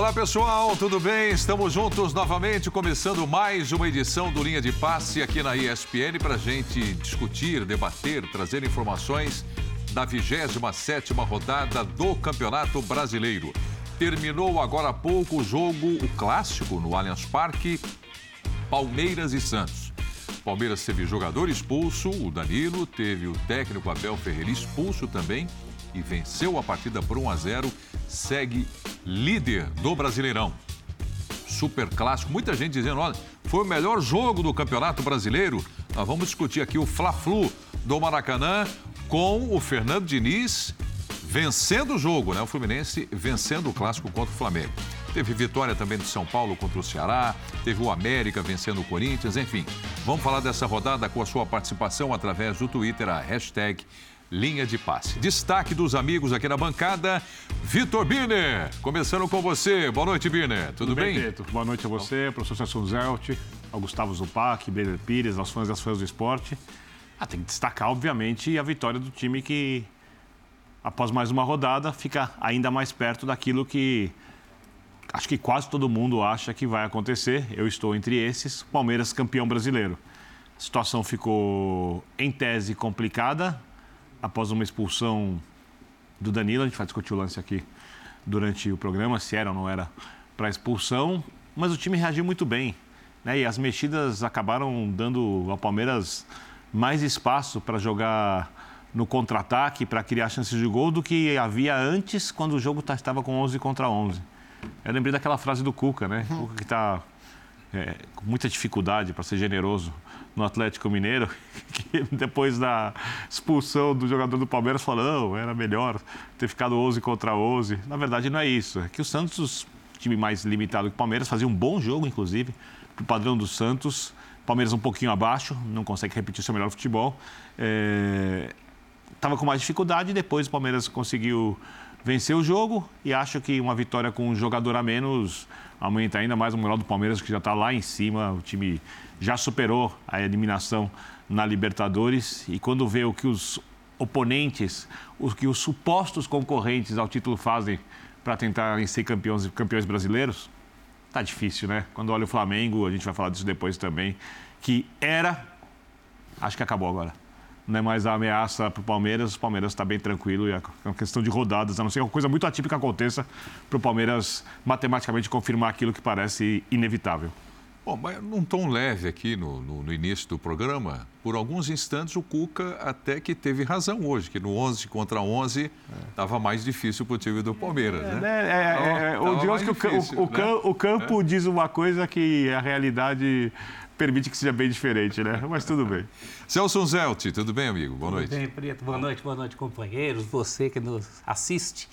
Olá pessoal, tudo bem? Estamos juntos novamente, começando mais uma edição do Linha de Passe aqui na ESPN para a gente discutir, debater, trazer informações da 27 rodada do Campeonato Brasileiro. Terminou agora há pouco o jogo, o clássico no Allianz Parque, Palmeiras e Santos. Palmeiras teve jogador expulso, o Danilo, teve o técnico Abel Ferreira expulso também e venceu a partida por 1 a 0, segue líder do Brasileirão. Super clássico, muita gente dizendo, olha, foi o melhor jogo do Campeonato Brasileiro. Nós vamos discutir aqui o Fla-Flu do Maracanã com o Fernando Diniz vencendo o jogo, né? O Fluminense vencendo o clássico contra o Flamengo. Teve vitória também do São Paulo contra o Ceará, teve o América vencendo o Corinthians, enfim. Vamos falar dessa rodada com a sua participação através do Twitter, a hashtag linha de passe. Destaque dos amigos aqui na bancada, Vitor Birner. Começando com você. Boa noite, Birner. Tudo, Tudo bem? bem Boa noite a você, professor Celso Zelt, ao Gustavo Zupac, Birner Pires, aos fãs às fãs do esporte. Ah, tem que destacar, obviamente, a vitória do time que, após mais uma rodada, fica ainda mais perto daquilo que acho que quase todo mundo acha que vai acontecer. Eu estou entre esses. Palmeiras campeão brasileiro. A situação ficou, em tese, complicada, após uma expulsão do Danilo, a gente vai discutir o lance aqui durante o programa, se era ou não era para expulsão, mas o time reagiu muito bem. Né? E as mexidas acabaram dando ao Palmeiras mais espaço para jogar no contra-ataque, para criar chances de gol, do que havia antes, quando o jogo tá, estava com 11 contra 11. Eu lembrei daquela frase do Cuca, né? Uhum. Cuca que está é, com muita dificuldade para ser generoso no Atlético Mineiro, que depois da expulsão do jogador do Palmeiras falou, não, era melhor ter ficado 11 contra 11. Na verdade, não é isso. É que o Santos, time mais limitado que o Palmeiras, fazia um bom jogo, inclusive, para o padrão do Santos. Palmeiras um pouquinho abaixo, não consegue repetir seu melhor futebol. Estava é... com mais dificuldade, depois o Palmeiras conseguiu vencer o jogo e acho que uma vitória com um jogador a menos aumenta ainda mais o moral do Palmeiras, que já está lá em cima. O time já superou a eliminação na Libertadores e quando vê o que os oponentes, o que os supostos concorrentes ao título fazem para tentar ser campeões, campeões brasileiros, tá difícil, né? Quando olha o Flamengo, a gente vai falar disso depois também, que era, acho que acabou agora. Não é mais a ameaça para o Palmeiras, o Palmeiras está bem tranquilo e é uma questão de rodadas, a não ser que uma coisa muito atípica aconteça para o Palmeiras matematicamente confirmar aquilo que parece inevitável. Bom, mas num tom leve aqui no, no, no, início do programa, por alguns instantes o Cuca até que teve razão hoje, que no 11 contra 11 estava é. mais difícil para o time do Palmeiras, é, né? É, é, é, o, digamos que difícil, o, o, né? o, campo é. diz uma coisa que a realidade permite que seja bem diferente, né? Mas tudo bem. Celso Zelt, tudo bem, amigo? Boa tudo noite. Tudo bem, Preto. Boa noite, boa noite, companheiros. Você que nos assiste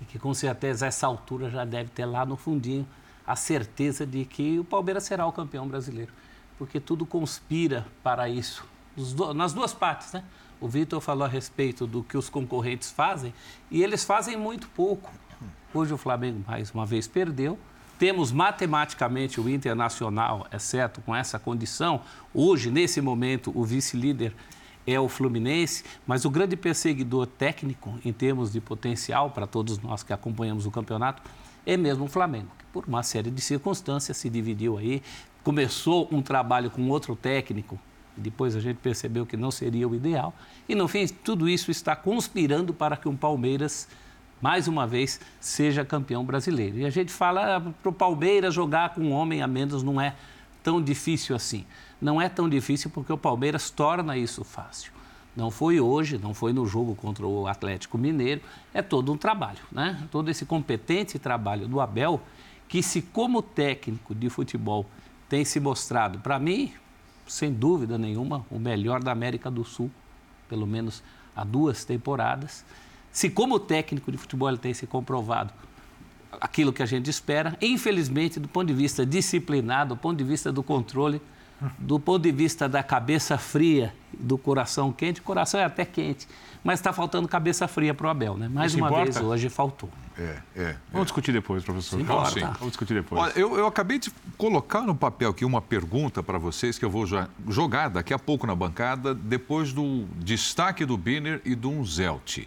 e que com certeza a essa altura já deve ter lá no fundinho a certeza de que o Palmeiras será o campeão brasileiro, porque tudo conspira para isso, nas duas partes, né? O Vitor falou a respeito do que os concorrentes fazem e eles fazem muito pouco. Hoje o Flamengo mais uma vez perdeu. Temos matematicamente o Internacional, exceto com essa condição. Hoje, nesse momento, o vice-líder é o Fluminense, mas o grande perseguidor técnico, em termos de potencial, para todos nós que acompanhamos o campeonato, é mesmo o Flamengo por uma série de circunstâncias, se dividiu aí. Começou um trabalho com outro técnico, depois a gente percebeu que não seria o ideal. E, no fim, tudo isso está conspirando para que o Palmeiras, mais uma vez, seja campeão brasileiro. E a gente fala para o Palmeiras jogar com um homem a menos não é tão difícil assim. Não é tão difícil porque o Palmeiras torna isso fácil. Não foi hoje, não foi no jogo contra o Atlético Mineiro, é todo um trabalho, né? Todo esse competente trabalho do Abel que se como técnico de futebol tem se mostrado, para mim, sem dúvida nenhuma, o melhor da América do Sul, pelo menos há duas temporadas. Se como técnico de futebol ele tem se comprovado aquilo que a gente espera, infelizmente, do ponto de vista disciplinado, do ponto de vista do controle, do ponto de vista da cabeça fria, do coração quente, o coração é até quente, mas está faltando cabeça fria para o Abel, né? Mais Isso uma importa? vez hoje faltou. É, é. Vamos é. discutir depois, professor. Sim, Vamos, sim. Vamos discutir depois. Olha, eu, eu acabei de colocar no papel aqui uma pergunta para vocês que eu vou jogar daqui a pouco na bancada, depois do destaque do Biner e do Unzelt.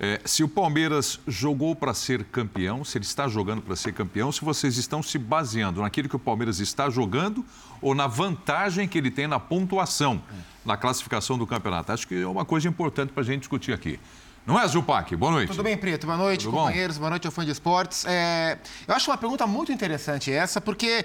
É, se o Palmeiras jogou para ser campeão, se ele está jogando para ser campeão, se vocês estão se baseando naquilo que o Palmeiras está jogando ou na vantagem que ele tem na pontuação, na classificação do campeonato. Acho que é uma coisa importante para a gente discutir aqui. Não é, Zupac? Boa noite. Tudo bem, Preto? Boa noite, Tudo companheiros. Bom? Boa noite ao fã de esportes. É... Eu acho uma pergunta muito interessante essa, porque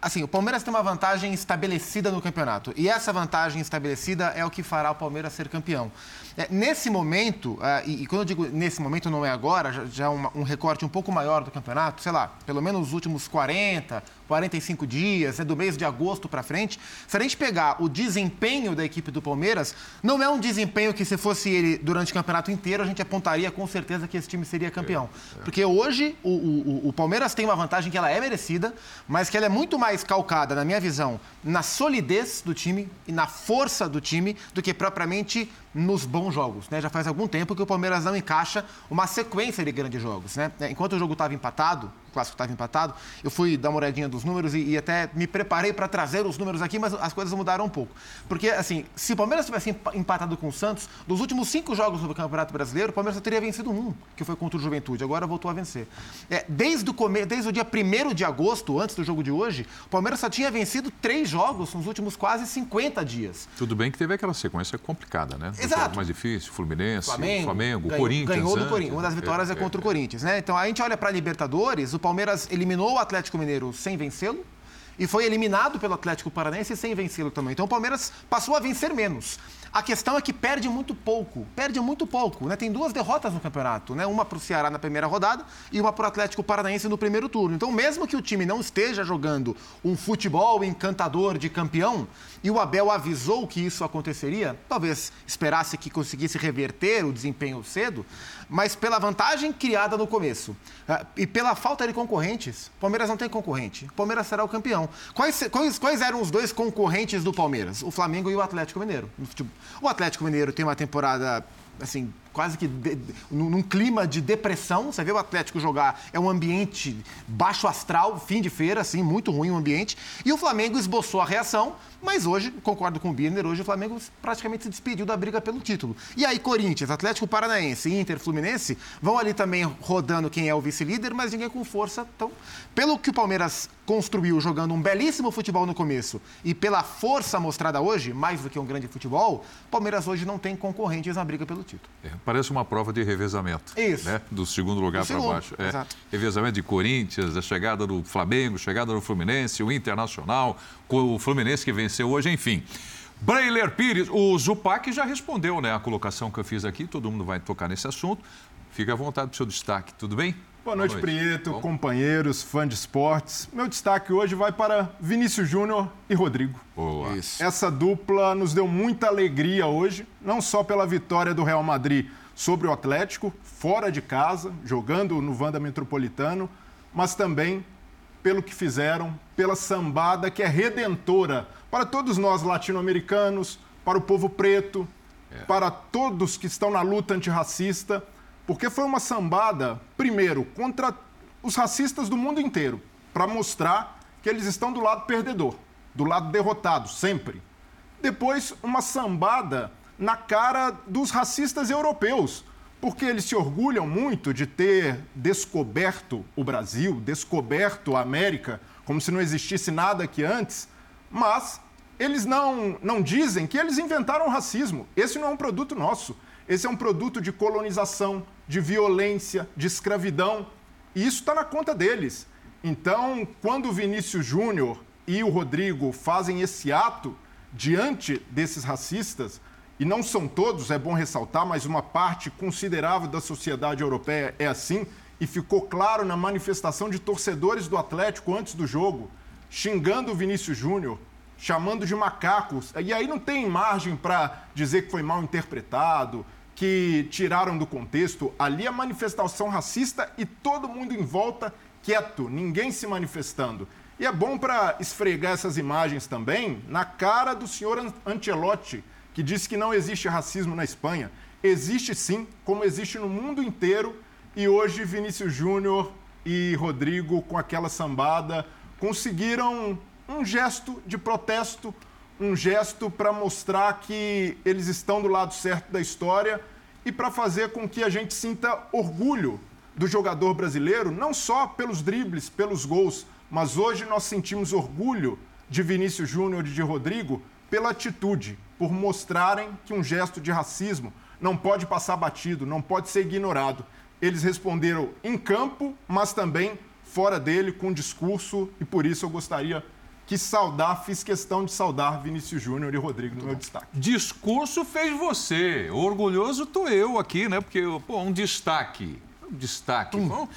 assim, o Palmeiras tem uma vantagem estabelecida no campeonato. E essa vantagem estabelecida é o que fará o Palmeiras ser campeão. É, nesse momento, uh, e, e, quando eu digo nesse momento, não é agora, já, já é um, um recorte um pouco maior do campeonato, sei lá, pelo menos os últimos 40, 45 dias, é do mês de agosto para frente. Se a gente pegar o desempenho da equipe do Palmeiras, não é um desempenho que se fosse ele durante o campeonato inteiro, a gente apontaria com certeza que esse time seria campeão. É, é. Porque hoje o, o, o Palmeiras tem uma vantagem que ela é merecida, mas que ela é muito mais calcada, na minha visão, na solidez do time e na força do time do que propriamente nos bons jogos. Né? Já faz algum tempo que o Palmeiras não encaixa uma sequência de grandes jogos. Né? Enquanto o jogo estava empatado, clássico estava empatado, eu fui dar uma olhadinha dos números e, e até me preparei para trazer os números aqui, mas as coisas mudaram um pouco. Porque, assim, se o Palmeiras tivesse empatado com o Santos, dos últimos cinco jogos do Campeonato Brasileiro, o Palmeiras só teria vencido um, que foi contra o Juventude. Agora voltou a vencer. É, desde, o come... desde o dia 1 de agosto, antes do jogo de hoje, o Palmeiras só tinha vencido três jogos nos últimos quase 50 dias. Tudo bem que teve aquela sequência complicada, né? Exato. mais difícil, Fluminense, Flamengo, Flamengo ganhou, Corinthians. Ganhou do Corinthians. Uma das vitórias é, é contra o Corinthians, né? Então a gente olha para a Libertadores, o Palmeiras eliminou o Atlético Mineiro sem vencê-lo e foi eliminado pelo Atlético Paranaense sem vencê-lo também. Então o Palmeiras passou a vencer menos. A questão é que perde muito pouco, perde muito pouco. Né? Tem duas derrotas no campeonato, né? uma para o Ceará na primeira rodada e uma para o Atlético Paranaense no primeiro turno. Então, mesmo que o time não esteja jogando um futebol encantador de campeão, e o Abel avisou que isso aconteceria, talvez esperasse que conseguisse reverter o desempenho cedo, mas pela vantagem criada no começo uh, e pela falta de concorrentes, Palmeiras não tem concorrente. Palmeiras será o campeão. Quais, quais, quais eram os dois concorrentes do Palmeiras? O Flamengo e o Atlético Mineiro. O Atlético Mineiro tem uma temporada assim, quase que de, num clima de depressão. Você vê o Atlético jogar, é um ambiente baixo astral, fim de feira, assim, muito ruim o ambiente. E o Flamengo esboçou a reação, mas hoje, concordo com o Birner, hoje o Flamengo praticamente se despediu da briga pelo título. E aí, Corinthians, Atlético Paranaense, Inter, Fluminense, vão ali também rodando quem é o vice-líder, mas ninguém com força. Então, pelo que o Palmeiras construiu jogando um belíssimo futebol no começo e pela força mostrada hoje, mais do que um grande futebol, Palmeiras hoje não tem concorrentes na briga pelo título. É, parece uma prova de revezamento. Isso. Né? Do segundo lugar para baixo. É. Exato. Revezamento de Corinthians, a chegada do Flamengo, chegada do Fluminense, o Internacional, o Fluminense que venceu hoje, enfim. Breiler Pires, o Zupac já respondeu né, a colocação que eu fiz aqui, todo mundo vai tocar nesse assunto. Fique à vontade para o seu destaque, tudo bem? Boa noite, Boa noite. Prieto, Bom. companheiros, fã de esportes. Meu destaque hoje vai para Vinícius Júnior e Rodrigo. Boa. Isso. Essa dupla nos deu muita alegria hoje, não só pela vitória do Real Madrid sobre o Atlético, fora de casa, jogando no Vanda Metropolitano, mas também pelo que fizeram, pela sambada que é redentora para todos nós latino-americanos, para o povo preto, é. para todos que estão na luta antirracista porque foi uma sambada, primeiro, contra os racistas do mundo inteiro, para mostrar que eles estão do lado perdedor, do lado derrotado, sempre. Depois, uma sambada na cara dos racistas europeus, porque eles se orgulham muito de ter descoberto o Brasil, descoberto a América, como se não existisse nada aqui antes, mas eles não, não dizem que eles inventaram o racismo. Esse não é um produto nosso. Esse é um produto de colonização, de violência, de escravidão. E isso está na conta deles. Então, quando o Vinícius Júnior e o Rodrigo fazem esse ato diante desses racistas, e não são todos, é bom ressaltar, mas uma parte considerável da sociedade europeia é assim, e ficou claro na manifestação de torcedores do Atlético antes do jogo, xingando o Vinícius Júnior, chamando de macacos. E aí não tem margem para dizer que foi mal interpretado, que tiraram do contexto ali a manifestação racista e todo mundo em volta quieto, ninguém se manifestando. E é bom para esfregar essas imagens também na cara do senhor Ancelotti, que disse que não existe racismo na Espanha. Existe sim, como existe no mundo inteiro. E hoje Vinícius Júnior e Rodrigo, com aquela sambada, conseguiram um gesto de protesto, um gesto para mostrar que eles estão do lado certo da história e para fazer com que a gente sinta orgulho do jogador brasileiro, não só pelos dribles, pelos gols, mas hoje nós sentimos orgulho de Vinícius Júnior e de Rodrigo pela atitude, por mostrarem que um gesto de racismo não pode passar batido, não pode ser ignorado. Eles responderam em campo, mas também fora dele, com discurso, e por isso eu gostaria que saudar, fiz questão de saudar Vinícius Júnior e Rodrigo no meu destaque. Discurso fez você. Orgulhoso tô eu aqui, né? Porque, pô, um destaque. Um destaque. Hum. Foi, um,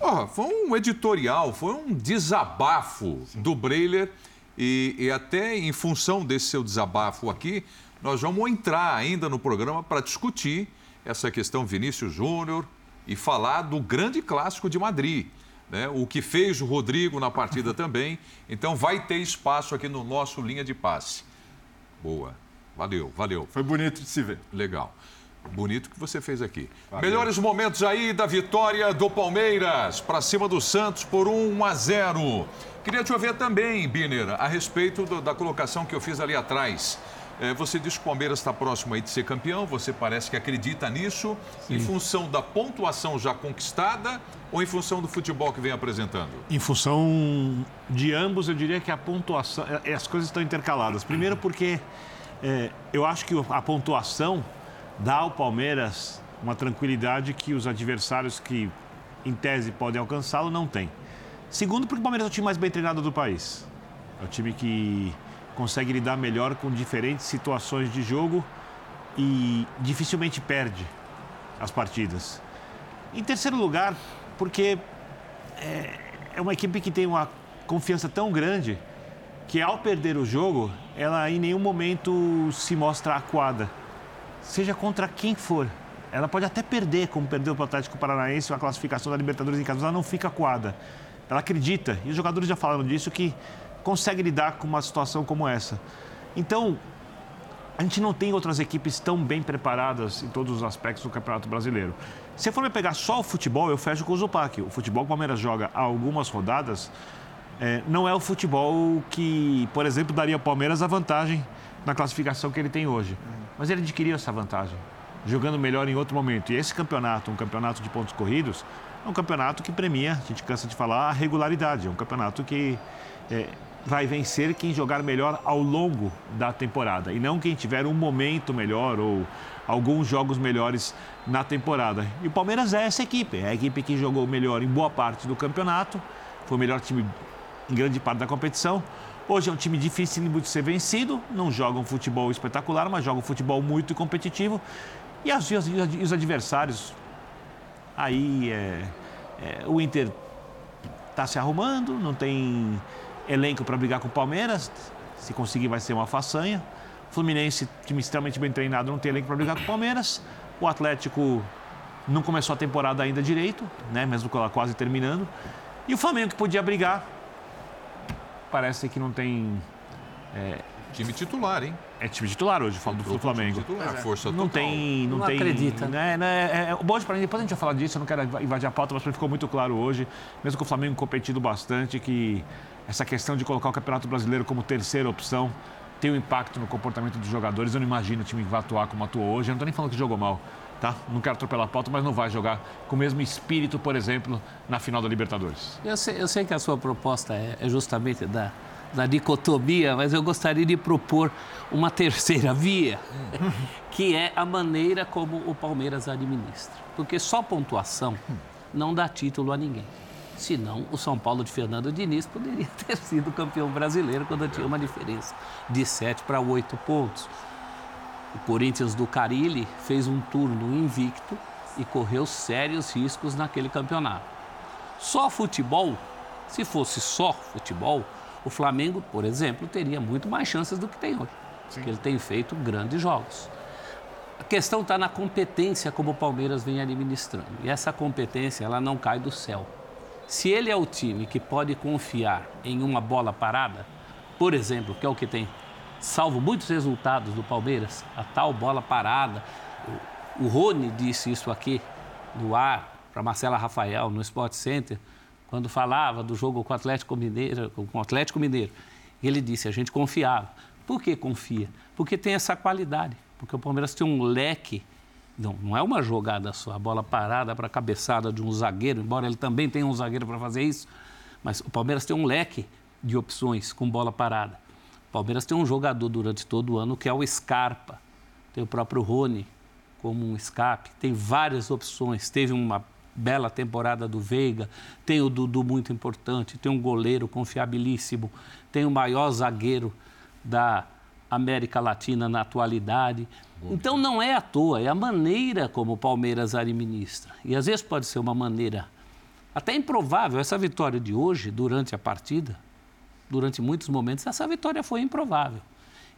oh, foi um editorial, foi um desabafo Sim. do Breiler. E, e até em função desse seu desabafo aqui, nós vamos entrar ainda no programa para discutir essa questão Vinícius Júnior e falar do grande clássico de Madrid né? o que fez o Rodrigo na partida também. Então vai ter espaço aqui no nosso linha de passe. Boa. Valeu, valeu. Foi bonito de se ver. Legal. Bonito que você fez aqui. Valeu. Melhores momentos aí da vitória do Palmeiras para cima do Santos por 1 a 0. Queria te ouvir também, Biner, a respeito do, da colocação que eu fiz ali atrás. É, você diz que o Palmeiras está próximo aí de ser campeão, você parece que acredita nisso, Sim. em função da pontuação já conquistada ou em função do futebol que vem apresentando? Em função de ambos, eu diria que a pontuação, é, as coisas estão intercaladas. Primeiro porque é, eu acho que a pontuação dá ao Palmeiras uma tranquilidade que os adversários que, em tese, podem alcançá-lo, não têm. Segundo, porque o Palmeiras é o time mais bem treinado do país. É o time que consegue lidar melhor com diferentes situações de jogo e dificilmente perde as partidas. Em terceiro lugar, porque é, é uma equipe que tem uma confiança tão grande que ao perder o jogo, ela em nenhum momento se mostra acuada, seja contra quem for. Ela pode até perder, como perdeu para o Atlético Paranaense, a classificação da Libertadores em casa, mas ela não fica acuada. Ela acredita, e os jogadores já falaram disso, que consegue lidar com uma situação como essa. Então, a gente não tem outras equipes tão bem preparadas em todos os aspectos do Campeonato Brasileiro. Se for me pegar só o futebol, eu fecho com o Zupac. O futebol que o Palmeiras joga há algumas rodadas é, não é o futebol que, por exemplo, daria ao Palmeiras a vantagem na classificação que ele tem hoje. Mas ele adquiriu essa vantagem, jogando melhor em outro momento. E esse campeonato, um campeonato de pontos corridos, é um campeonato que premia, a gente cansa de falar, a regularidade. É um campeonato que é, vai vencer quem jogar melhor ao longo da temporada e não quem tiver um momento melhor ou alguns jogos melhores na temporada. E o Palmeiras é essa equipe, é a equipe que jogou melhor em boa parte do campeonato, foi o melhor time em grande parte da competição. Hoje é um time difícil de ser vencido, não joga um futebol espetacular, mas joga um futebol muito competitivo. E, as, e os adversários, aí é, é, o Inter está se arrumando, não tem elenco para brigar com o Palmeiras. Se conseguir, vai ser uma façanha. Fluminense, time extremamente bem treinado, não tem elenco para brigar com o Palmeiras. O Atlético não começou a temporada ainda direito, né? mesmo com ela quase terminando. E o Flamengo, que podia brigar, parece que não tem. É... Time titular, hein? É time titular hoje, falo do Flamengo. Titular, é. força não total. tem, não, não tem, acredita. Né, né, é, é, o bom para mim, depois a gente vai falar disso, eu não quero invadir a pauta, mas ficou muito claro hoje, mesmo com o Flamengo competindo bastante, que essa questão de colocar o Campeonato Brasileiro como terceira opção tem um impacto no comportamento dos jogadores. Eu não imagino o time que vai atuar como atuou hoje. Eu não estou nem falando que jogou mal, tá? Não quero atropelar a pauta, mas não vai jogar com o mesmo espírito, por exemplo, na final da Libertadores. Eu sei, eu sei que a sua proposta é, é justamente da, da dicotomia, mas eu gostaria de propor uma terceira via, que é a maneira como o Palmeiras administra. Porque só pontuação não dá título a ninguém. Senão, o São Paulo de Fernando Diniz poderia ter sido campeão brasileiro quando tinha uma diferença de 7 para 8 pontos. O Corinthians do Carilli fez um turno invicto e correu sérios riscos naquele campeonato. Só futebol, se fosse só futebol, o Flamengo, por exemplo, teria muito mais chances do que tem hoje. Sim. Porque ele tem feito grandes jogos. A questão está na competência como o Palmeiras vem administrando. E essa competência, ela não cai do céu. Se ele é o time que pode confiar em uma bola parada, por exemplo, que é o que tem salvo muitos resultados do Palmeiras, a tal bola parada. O, Rony disse isso aqui no ar para Marcela Rafael no Sport Center, quando falava do jogo com o Atlético Mineiro, com o Atlético Mineiro. Ele disse: a gente confiava. Por que confia? Porque tem essa qualidade. Porque o Palmeiras tem um leque Não, não é uma jogada só, a bola parada para a cabeçada de um zagueiro, embora ele também tenha um zagueiro para fazer isso. Mas o Palmeiras tem um leque de opções com bola parada. O Palmeiras tem um jogador durante todo o ano que é o Scarpa. Tem o próprio Rony como um escape. Tem várias opções. Teve uma bela temporada do Veiga, tem o Dudu muito importante, tem um goleiro confiabilíssimo, tem o maior zagueiro da América Latina na atualidade. Então não é à toa, é a maneira como o Palmeiras administra. E às vezes pode ser uma maneira até improvável. Essa vitória de hoje, durante a partida, durante muitos momentos, essa vitória foi improvável.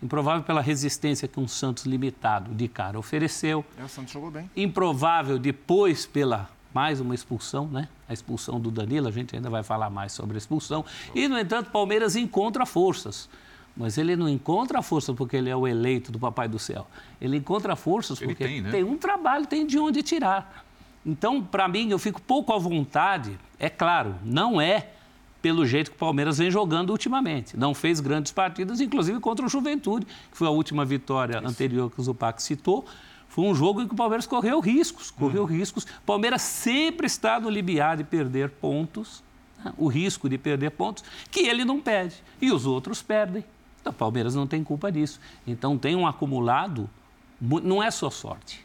Improvável pela resistência que um Santos limitado de cara ofereceu. É, o Santos jogou bem. Improvável depois pela mais uma expulsão, né? A expulsão do Danilo, a gente ainda vai falar mais sobre a expulsão. E, no entanto, Palmeiras encontra forças. Mas ele não encontra força porque ele é o eleito do Papai do Céu. Ele encontra forças Ele porque tem, né? tem um trabalho, tem de onde tirar. Então, para mim, eu fico pouco à vontade. É claro, não é pelo jeito que o Palmeiras vem jogando ultimamente. Não fez grandes partidas, inclusive contra o Juventude, que foi a última vitória anterior que o Zupac citou. Foi um jogo em que o Palmeiras correu riscos, correu riscos. O Palmeiras sempre está no limiar de perder pontos, né? o risco de perder pontos, que ele não perde. E os outros perdem. Então, o Palmeiras não tem culpa disso. Então, tem um acumulado, mu- não é só sorte.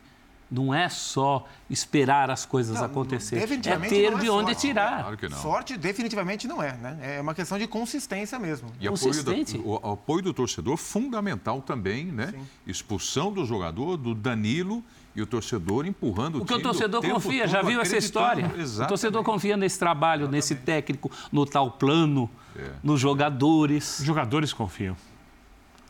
Não é só esperar as coisas Não, acontecerem. É definitivamente ter não é de onde sorte. tirar. Claro que não. Sorte definitivamente não é, né? É uma questão de consistência mesmo. E apoio, da- Consistente. o, o apoio do torcedor fundamental também, né? Expulsão do jogador, do Danilo e o torcedor empurrando o Porque o torcedor tempo confia, já viu essa história. O Exatamente. torcedor confia nesse trabalho, nesse técnico, no tal plano, É. nos jogadores. Os jogadores confiam.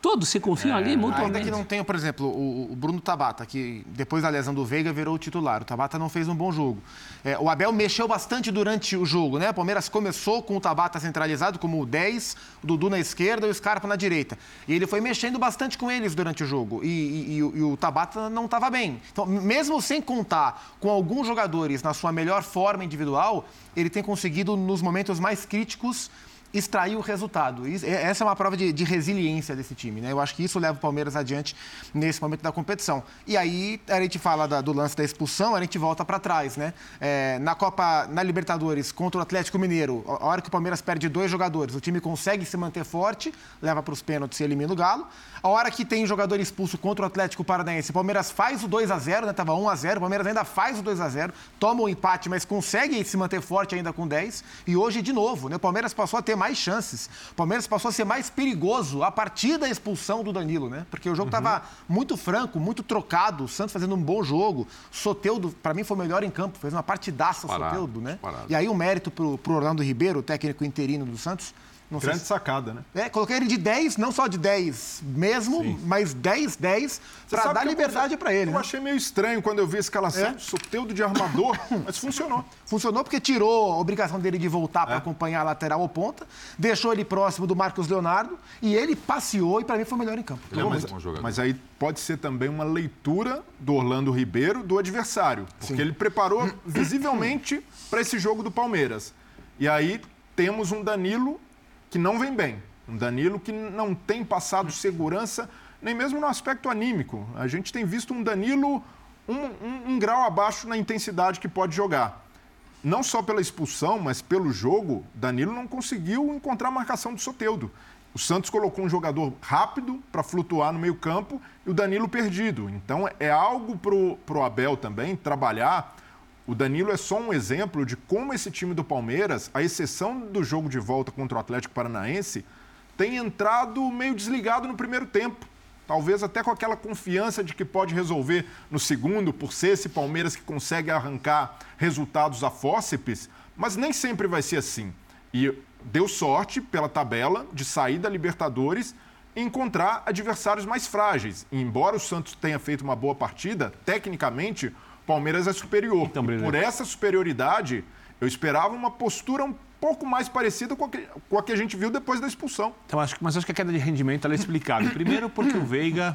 Todos se confiam ali Ainda mutuamente. que não tenha, por exemplo, o, o Bruno Tabata, que depois da lesão do Veiga virou o titular. O Tabata não fez um bom jogo. É, o Abel mexeu bastante durante o jogo, né? O Palmeiras começou com o Tabata centralizado como o 10, o Dudu na esquerda e o Scarpa na direita. E ele foi mexendo bastante com eles durante o jogo. E, e- e e o Tabata não estava bem. Então, mesmo sem contar com alguns jogadores na sua melhor forma individual, ele tem conseguido, nos momentos mais críticos, extrair o resultado. É- Essa é uma prova de, de resiliência desse time, né? Eu acho que isso leva o Palmeiras adiante nesse momento da competição. E aí a gente fala da- do lance da expulsão, a gente volta para trás, né? É, na Copa, na Libertadores contra o Atlético Mineiro, a hora que o Palmeiras perde dois jogadores, o time consegue se manter forte, leva para os pênaltis e elimina o Galo. A hora que tem jogador expulso contra o Atlético Paranaense, o Palmeiras faz o 2 a 0, né? Tava 1 a 0, o Palmeiras ainda faz o 2 a 0, toma o empate, mas consegue se manter forte ainda com 10. E hoje de novo, né? O Palmeiras passou a ter mais chances. O Palmeiras passou a ser mais perigoso a partir da expulsão do Danilo, né? Porque o jogo estava muito franco, muito trocado, o Santos fazendo um bom jogo. Soteudo, para mim, foi o melhor em campo, fez uma partidaça o Disparado, Soteudo, né? disparado. E aí o mérito pro, pro Orlando Ribeiro, o técnico interino do Santos. Não Grande se- sacada, né? é, coloquei ele de 10, não só de 10 mesmo, mas 10, 10, Você para dar liberdade para ele. Eu né? achei meio estranho quando eu vi a escalação É? do Soteudo de armador, mas funcionou. Funcionou porque tirou a obrigação dele de voltar É. para acompanhar a lateral ou ponta, deixou ele próximo do Marcos Leonardo e ele passeou e para mim foi o melhor em campo. Ele é jogador. Mas aí pode ser também uma leitura do Orlando Ribeiro do adversário, porque ele preparou visivelmente para esse jogo do Palmeiras. E aí temos um Danilo que não vem bem, um Danilo que não tem passado segurança nem mesmo no aspecto anímico. A gente tem visto um Danilo um, um- um grau abaixo na intensidade que pode jogar. Não só pela expulsão, mas pelo jogo, Danilo não conseguiu encontrar a marcação do Soteudo. O Santos colocou um jogador rápido para flutuar no meio-campo e o Danilo perdido. Então é algo pro, pro Abel também trabalhar. O Danilo é só um exemplo de como esse time do Palmeiras, à exceção do jogo de volta contra o Atlético Paranaense, tem entrado meio desligado no primeiro tempo. Talvez até com aquela confiança de que pode resolver no segundo, por ser esse Palmeiras que consegue arrancar resultados a fórceps, mas nem sempre vai ser assim. E deu sorte pela tabela de sair da Libertadores e encontrar adversários mais frágeis. E embora o Santos tenha feito uma boa partida, tecnicamente, Palmeiras é superior. Então, e por essa superioridade, eu esperava uma postura um pouco mais parecida com a que, com a que a gente viu depois da expulsão. Então, acho, que- mas acho que a queda de rendimento ela é explicável. Primeiro porque o Veiga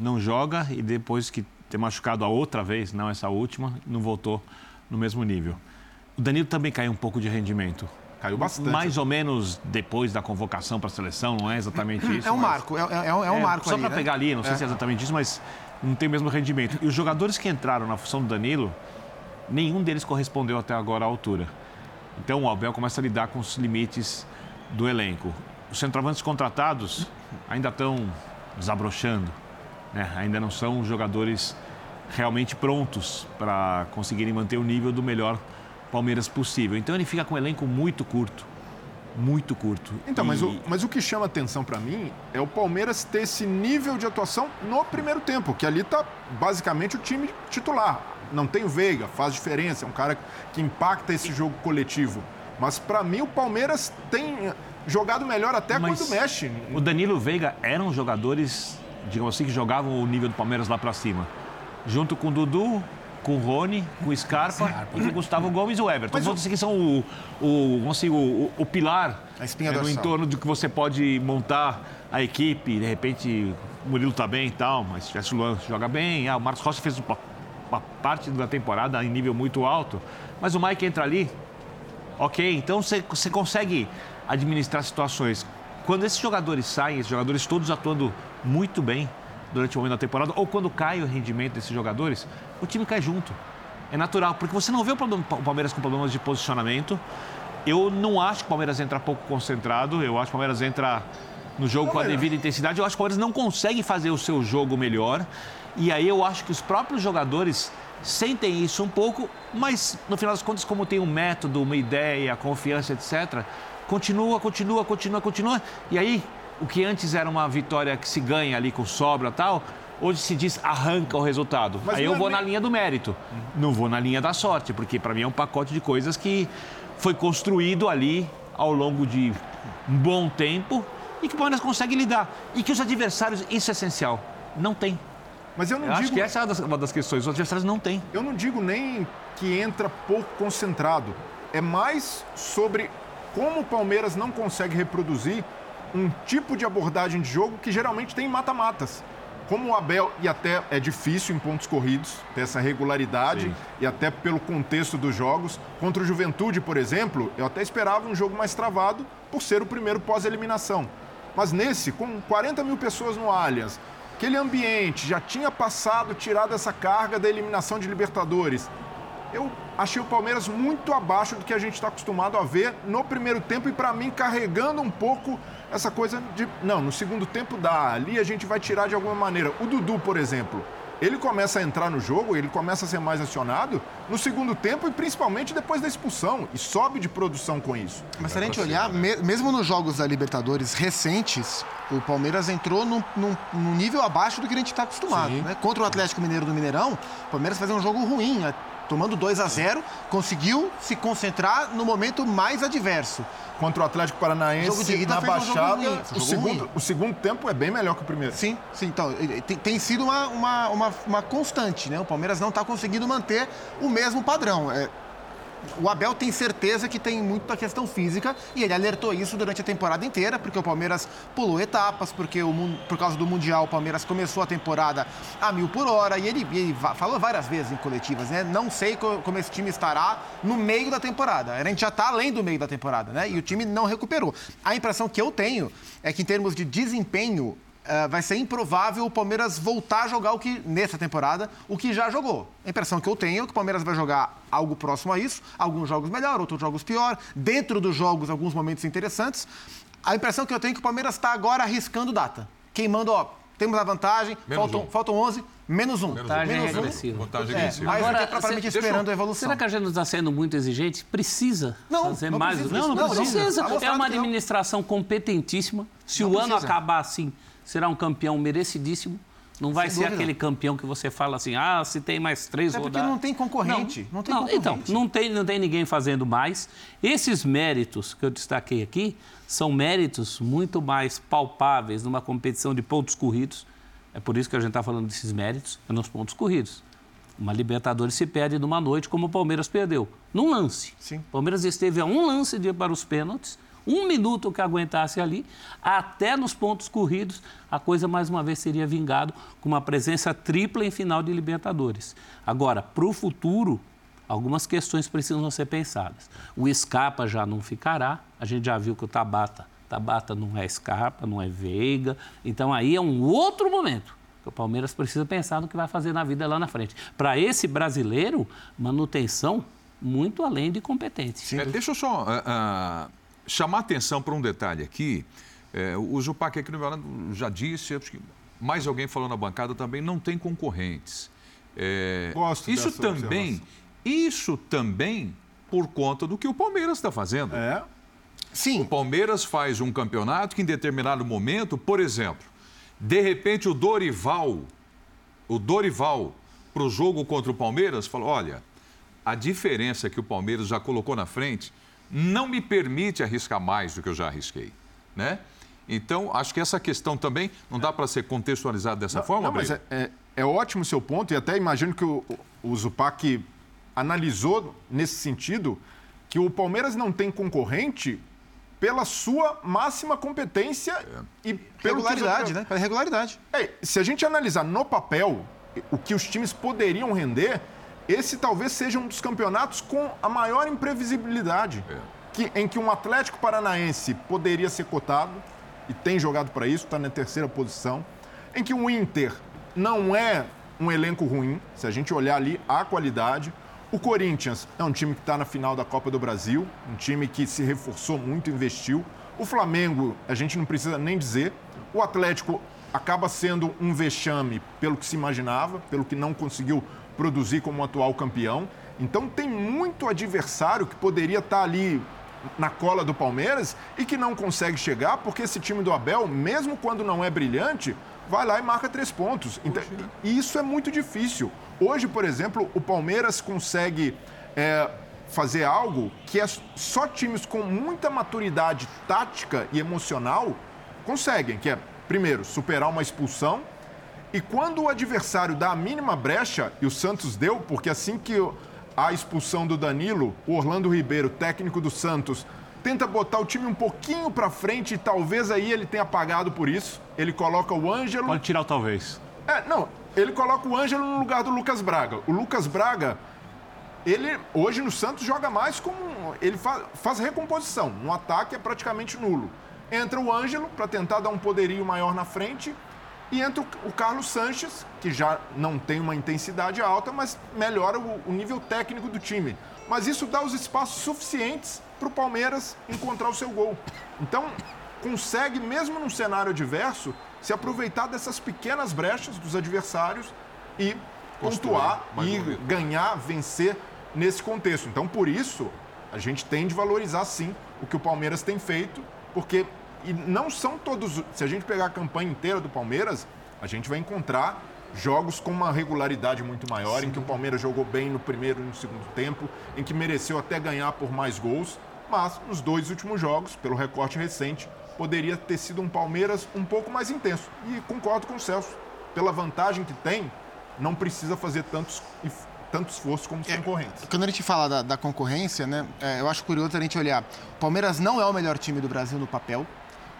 não joga e depois que ter machucado a outra vez, não essa última, não voltou no mesmo nível. O Danilo também caiu um pouco de rendimento. Caiu bastante. Mais ou menos depois da convocação para a seleção, não é exatamente isso. É um mas- marco, é, é- é um, é É, marco Só para né? pegar ali, não sei se é exatamente isso, mas não tem o mesmo rendimento. E os jogadores que entraram na função do Danilo, nenhum deles correspondeu até agora à altura. Então o Abel começa a lidar com os limites do elenco. Os centroavantes contratados ainda estão desabrochando, né? ainda não são jogadores realmente prontos para conseguirem manter o nível do melhor Palmeiras possível. Então ele fica com um elenco muito curto. Muito curto. Então, e... mas, o, mas o que chama atenção para mim é o Palmeiras ter esse nível de atuação no primeiro tempo, que ali está basicamente o time titular. Não tem o Veiga, faz diferença, é um cara que impacta esse jogo coletivo. Mas para mim o Palmeiras tem jogado melhor até mas quando mexe. O Danilo Veiga eram jogadores, digamos assim, que jogavam o nível do Palmeiras lá para cima. Junto com o Dudu, com o Rony, com o Scarpa, Scarpa. e com o Gustavo Gomes e o Everton. Mas Todos aqui são o, o, dizer, o, o pilar é, no entorno do que você pode montar a equipe. De repente, o Murilo está bem e tal, mas se o Luan joga bem. Ah, o Marcos Rossi fez uma, uma parte da temporada em nível muito alto. Mas o Mike entra ali, ok. Então você, você consegue administrar situações. Quando esses jogadores saem, esses jogadores todos atuando muito bem durante o momento da temporada, ou quando cai o rendimento desses jogadores, o time cai junto. É natural, porque você não vê o, problema, o Palmeiras com problemas de posicionamento. Eu não acho que o Palmeiras entra pouco concentrado, eu acho que o Palmeiras entra no jogo com a devida intensidade. Eu acho que o Palmeiras não consegue fazer o seu jogo melhor. E aí eu acho que os próprios jogadores sentem isso um pouco, mas no final das contas, como tem um método, uma ideia, confiança, etc., continua, continua, continua, continua. E aí, o que antes era uma vitória que se ganha ali com sobra e tal, hoje se diz arranca o resultado. Mas aí eu é vou na linha do mérito, não vou na linha da sorte, porque para mim é um pacote de coisas que foi construído ali ao longo de um bom tempo e que o Palmeiras consegue lidar. E que os adversários, isso é essencial, não tem. Mas eu não eu digo... Acho que essa é uma das questões, os adversários não têm. Eu não digo nem que entra pouco concentrado. É mais sobre como o Palmeiras não consegue reproduzir um tipo de abordagem de jogo que geralmente tem mata-matas. Como o Abel, e até é difícil em pontos corridos ter essa regularidade, Sim. e até pelo contexto dos jogos. Contra o Juventude, por exemplo, eu até esperava um jogo mais travado por ser o primeiro pós-eliminação. Mas nesse, com 40 mil pessoas no Allianz, aquele ambiente já tinha passado, tirado essa carga da eliminação de Libertadores eu achei o Palmeiras muito abaixo do que a gente está acostumado a ver no primeiro tempo e, para mim, carregando um pouco essa coisa de. Não, no segundo tempo dá, ali a gente vai tirar de alguma maneira. O Dudu, por exemplo, ele começa a entrar no jogo, ele começa a ser mais acionado no segundo tempo e principalmente depois da expulsão e sobe de produção com isso. Mas se a gente olhar, né? mesmo nos jogos da Libertadores recentes, o Palmeiras entrou num, num, num nível abaixo do que a gente está acostumado. Né? Contra o Atlético Mineiro do Mineirão, o Palmeiras fazia um jogo ruim? Tomando 2 a 0 conseguiu se concentrar no momento mais adverso. Contra o Atlético Paranaense na Baixada, um o, segundo, o segundo tempo é bem melhor que o primeiro. Sim, sim. Então, tem, tem sido uma, uma, uma, uma, constante, né? O Palmeiras não está conseguindo manter o mesmo padrão. É, o Abel tem certeza que tem muito da questão física e ele alertou isso durante a temporada inteira, porque o Palmeiras pulou etapas, porque o, por causa do Mundial o Palmeiras começou a temporada a mil por hora e ele, ele falou várias vezes em coletivas, né? Não sei como esse time estará no meio da temporada. A gente já está além do meio da temporada, né? E o time não recuperou. A impressão que eu tenho é que em termos de desempenho Uh, vai ser improvável o Palmeiras voltar a jogar o que, nessa temporada, o que já jogou. A impressão que eu tenho é que o Palmeiras vai jogar algo próximo a isso, alguns jogos melhor, outros jogos pior, dentro dos jogos, alguns momentos interessantes. A impressão que eu tenho é que o Palmeiras está agora arriscando data. Queimando, ó, temos a vantagem, faltam, um. faltam 11, menos um. Vantagem menos regressiva. Um. Vantagem regressiva. É, agora, propriamente esperando a evolução. Será que a gente está sendo muito exigente? Precisa não, fazer não mais? Precisa, não, não, não precisa. Não, é uma administração competentíssima. Se o ano acabar assim será um campeão merecidíssimo. Não vai Sem ser dúvida. aquele campeão que você fala assim, ah, se tem mais três é rodadas. porque não tem concorrente. Não, não tem não, concorrente. Então, não tem, não tem ninguém fazendo mais. Esses méritos que eu destaquei aqui são méritos muito mais palpáveis numa competição de pontos corridos. É por isso que a gente está falando desses méritos, é nos pontos corridos. Uma Libertadores se perde numa noite como o Palmeiras perdeu. Num lance. Sim. O Palmeiras esteve a um lance de ir para os pênaltis um minuto que aguentasse ali, até nos pontos corridos, a coisa mais uma vez seria vingado com uma presença tripla em final de Libertadores. Agora, para o futuro, algumas questões precisam ser pensadas. O Scarpa já não ficará, a gente já viu que o Tabata, Tabata não é Scarpa, não é Veiga, então aí é um outro momento. O Palmeiras precisa pensar no que vai fazer na vida lá na frente. Para esse brasileiro, manutenção muito além de competência. É, deixa eu só uh, uh, chamar atenção para um detalhe aqui. É, o Zupac aqui no meu lado já disse, acho que mais alguém falou na bancada também, não tem concorrentes. É, Gosto isso também, isso também por conta do que o Palmeiras está fazendo. É. Sim. O Palmeiras faz um campeonato que, em determinado momento, por exemplo, de repente o Dorival, o Dorival, para o jogo contra o Palmeiras, falou: olha, a diferença que o Palmeiras já colocou na frente não me permite arriscar mais do que eu já arrisquei, né? Então, acho que essa questão também não dá para ser contextualizada dessa não, forma, não, mas é, é, é, ótimo o seu ponto e até imagino que o, o Zupac analisou nesse sentido que o Palmeiras não tem concorrente pela sua máxima competência é. e pela regularidade, né? Pela regularidade. É, se a gente analisar no papel o que os times poderiam render, esse talvez seja um dos campeonatos com a maior imprevisibilidade. É. Que, em que um Atlético Paranaense poderia ser cotado, e tem jogado para isso, está na terceira posição. Em que o Inter não é um elenco ruim, se a gente olhar ali a qualidade. O Corinthians é um time que está na final da Copa do Brasil, um time que se reforçou muito, investiu. O Flamengo, a gente não precisa nem dizer. O Atlético acaba sendo um vexame pelo que se imaginava, pelo que não conseguiu produzir como atual campeão. Então tem muito adversário que poderia estar tá ali na cola do Palmeiras e que não consegue chegar, porque esse time do Abel, mesmo quando não é brilhante, vai lá e marca três pontos. Então, e isso é muito difícil. Hoje, por exemplo, o Palmeiras consegue é, fazer algo que é só times com muita maturidade tática e emocional conseguem, que é, primeiro, superar uma expulsão. E quando o adversário dá a mínima brecha, e o Santos deu, porque assim que a expulsão do Danilo, o Orlando Ribeiro, técnico do Santos, tenta botar o time um pouquinho para frente e talvez aí ele tenha pagado por isso. Ele coloca o Ângelo. Pode tirar o talvez. É, não, ele coloca o Ângelo no lugar do Lucas Braga. O Lucas Braga, ele hoje no Santos joga mais como. Ele faz, faz recomposição. No ataque é praticamente nulo. Entra o Ângelo para tentar dar um poderio maior na frente e entra o Carlos Sanches, que já não tem uma intensidade alta, mas melhora o, nível técnico do time. Mas isso dá os espaços suficientes para o Palmeiras encontrar o seu gol. Então, consegue, mesmo num cenário adverso, se aproveitar dessas pequenas brechas dos adversários e pontuar e ganhar, vencer nesse contexto. Então, por isso, a gente tem de valorizar sim o que o Palmeiras tem feito, porque e não são todos. Se a gente pegar a campanha inteira do Palmeiras, a gente vai encontrar jogos com uma regularidade muito maior, Sim. em que o Palmeiras jogou bem no primeiro e no segundo tempo, em que mereceu até ganhar por mais gols, mas nos dois últimos jogos, pelo recorte recente, poderia ter sido um Palmeiras um pouco mais intenso. E concordo com o Celso, pela vantagem que tem, não precisa fazer tantos, tanto esforço como os é, concorrentes. Quando a gente fala da, da concorrência, né, é, eu acho curioso a gente olhar. O Palmeiras não é o melhor time do Brasil no papel,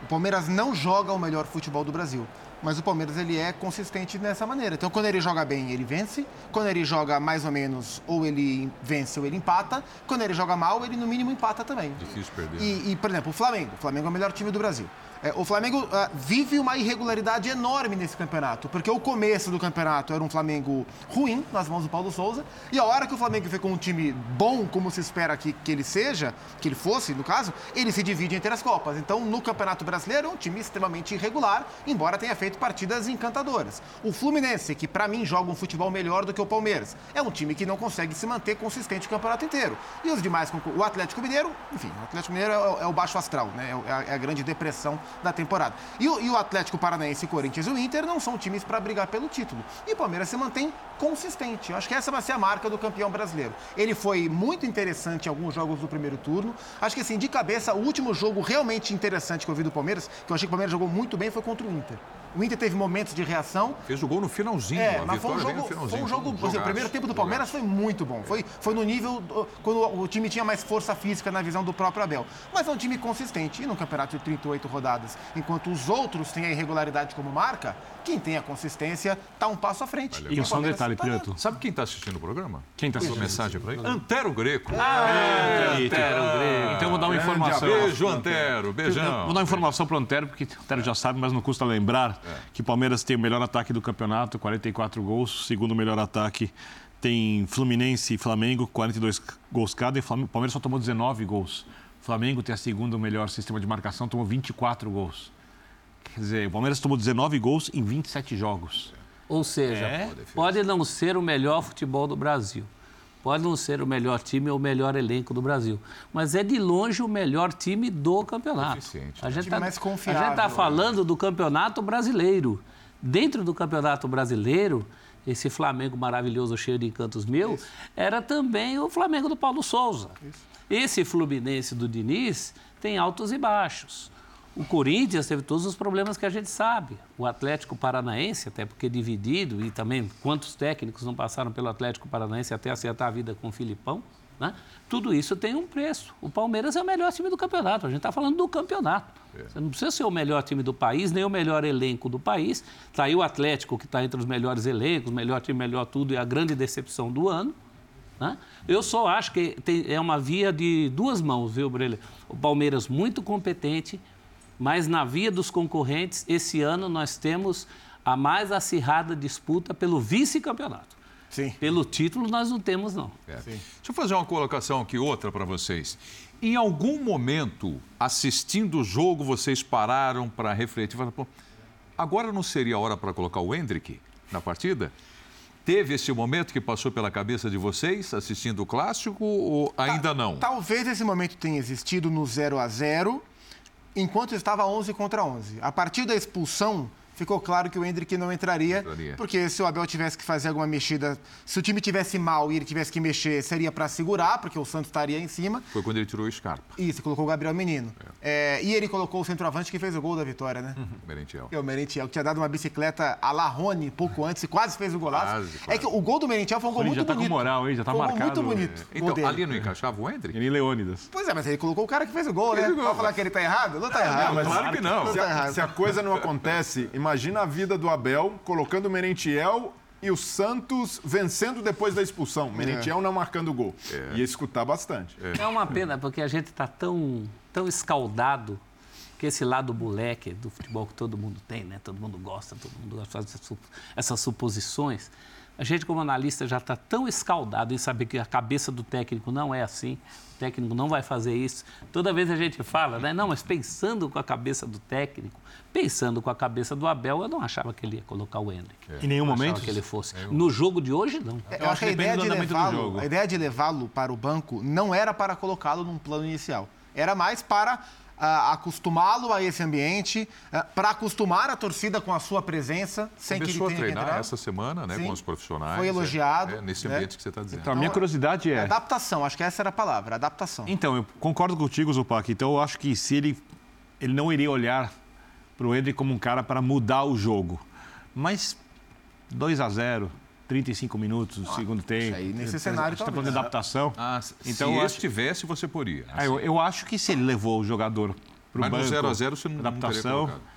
o Palmeiras não joga o melhor futebol do Brasil, mas o Palmeiras ele é consistente nessa maneira. Então, quando ele joga bem, ele vence. Quando ele joga mais ou menos, ou ele vence ou ele empata. Quando ele joga mal, ele no mínimo empata também. Difícil perder. E, né? e por exemplo, o Flamengo. O Flamengo é o melhor time do Brasil. É, o Flamengo uh, vive uma irregularidade enorme nesse campeonato, porque o começo do campeonato era um Flamengo ruim nas mãos do Paulo Souza, e a hora que o Flamengo foi com um time bom, como se espera que, que ele seja, que ele fosse, no caso, ele se divide entre as Copas. Então, no Campeonato Brasileiro, é um time extremamente irregular, embora tenha feito partidas encantadoras. O Fluminense, que para mim joga um futebol melhor do que o Palmeiras, é um time que não consegue se manter consistente o campeonato inteiro. E os demais, o Atlético Mineiro, enfim, o Atlético Mineiro é, é o baixo astral, né? É a, é a grande depressão da temporada. E o, e o Atlético Paranaense, Corinthians e o Inter não são times para brigar pelo título. E o Palmeiras se mantém consistente. Eu acho que essa vai ser a marca do campeão brasileiro. Ele foi muito interessante em alguns jogos do primeiro turno. Acho que assim, de cabeça, o último jogo realmente interessante que eu vi do Palmeiras, que eu achei que o Palmeiras jogou muito bem, foi contra o Inter. O Inter teve momentos de reação. Fez o gol no finalzinho. É, mas foi um jogo. Foi um jogo assim, o primeiro tempo do Palmeiras foi muito bom. Foi, foi no nível quando o time tinha mais força física na visão do próprio Abel. Mas é um time consistente. E no campeonato de 38 rodadas, enquanto os outros têm a irregularidade como marca, quem tem a consistência está um passo à frente. Valeu. E só um detalhe, Pietro. Sabe quem está assistindo o programa? Quem está assistindo? mensagem para ele? Antero Greco. Ah, é, Antero Greco. Então eu vou dar uma informação. Beijo, Antero. Beijão. Vou dar uma informação para o Antero, porque o Antero já sabe, mas não custa lembrar que o Palmeiras tem o melhor ataque do campeonato, 44 gols, segundo melhor ataque tem Fluminense e Flamengo, 42 gols cada, e o Palmeiras só tomou 19 gols. O Flamengo tem a segunda melhor sistema de marcação, tomou 24 gols. Quer dizer, o Palmeiras tomou 19 gols em 27 jogos. Ou seja, é? pode não ser o melhor futebol do Brasil. Pode não ser o melhor time ou o melhor elenco do Brasil, mas é de longe o melhor time do campeonato. A gente está tá falando do campeonato brasileiro. Dentro do campeonato brasileiro, esse Flamengo maravilhoso, cheio de encantos meus, Isso. era também o Flamengo do Paulo Souza. Isso. Esse Fluminense do Diniz tem altos e baixos. O Corinthians teve todos os problemas que a gente sabe. O Atlético Paranaense, até porque dividido, e também quantos técnicos não passaram pelo Atlético Paranaense até acertar a vida com o Filipão, né? tudo isso tem um preço. O Palmeiras é o melhor time do campeonato. A gente está falando do campeonato. É. Você não precisa ser o melhor time do país, nem o melhor elenco do país. Está aí o Atlético, que está entre os melhores elencos, melhor time, melhor tudo, e a grande decepção do ano. Né? Eu só acho que tem, é uma via de duas mãos, viu, Brelha? O Palmeiras muito competente, mas na via dos concorrentes, esse ano nós temos a mais acirrada disputa pelo vice-campeonato. Sim. Pelo título nós não temos, não. É. Deixa eu fazer uma colocação aqui, outra para vocês. Em algum momento, assistindo o jogo, vocês pararam para refletir, falaram, pô, agora não seria a hora para colocar o Hendrick na partida? Teve esse momento que passou pela cabeça de vocês assistindo o clássico ou ainda não? Talvez esse momento tenha existido no 0 a 0 enquanto estava 11 contra 11. A partir da expulsão, ficou claro que o Hendrick não entraria, entraria, porque se o Abel tivesse que fazer alguma mexida, se o time tivesse mal e ele tivesse que mexer, seria para segurar, porque o Santos estaria em cima. Foi quando ele tirou o Scarpa. Isso, colocou o Gabriel Menino. É. É, e ele colocou o centroavante que fez o gol da vitória, né? Uhum. Merentiel. É o Merentiel, que tinha dado uma bicicleta a la Rony pouco antes e quase fez o golaço. Quase, quase. É que o gol do Merentiel foi um gol muito já tá bonito. com moral, hein? Já tá foi marcado. muito bonito. É. Então, ali não encaixava o Hendrick? Ele Leônidas. Pois é, mas ele colocou o cara que fez o gol, fez né? Vai falar que ele tá errado? Não tá errado. Não, mas claro que não. Se a, se a coisa não acontece, imagina a vida do Abel colocando o Merentiel e o Santos vencendo depois da expulsão. É. Merentiel não marcando gol. É. Ia escutar bastante. É. é uma pena, porque a gente está tão, tão escaldado que esse lado moleque do futebol que todo mundo tem, né? Todo mundo gosta, todo mundo gosta de fazer essas suposições. A gente, como analista, já está tão escaldado em saber que a cabeça do técnico não é assim, o técnico não vai fazer isso. Toda vez a gente fala, né? Não, mas pensando com a cabeça do técnico, pensando com a cabeça do Abel, eu não achava que ele ia colocar o Hendrick. É. Em nenhum momento? que ele fosse. No jogo de hoje, não. Eu, eu acho que a ideia, de levá-lo, a ideia de levá-lo para o banco não era para colocá-lo num plano inicial. Era mais para acostumá-lo a esse ambiente, uh, para acostumar a torcida com a sua presença, sem Começou que ele tenha a treinar essa semana, né, Sim. com os profissionais. Foi elogiado. É, é nesse né? ambiente que você está dizendo. Então, a minha curiosidade é... Adaptação, acho que essa era a palavra, adaptação. Então, eu concordo contigo, Zupac. Então, eu acho que se ele, ele não iria olhar para o Hendrick como um cara para mudar o jogo. Mas 2 a 0 35 minutos ah, segundo tempo. Aí, nesse cenário, está falando de adaptação. Ah, então, se acho... estivesse, você poria. Ah, eu, eu, acho que se ele levou o jogador para o banco... Mas no 0 a 0 você não, adaptação, não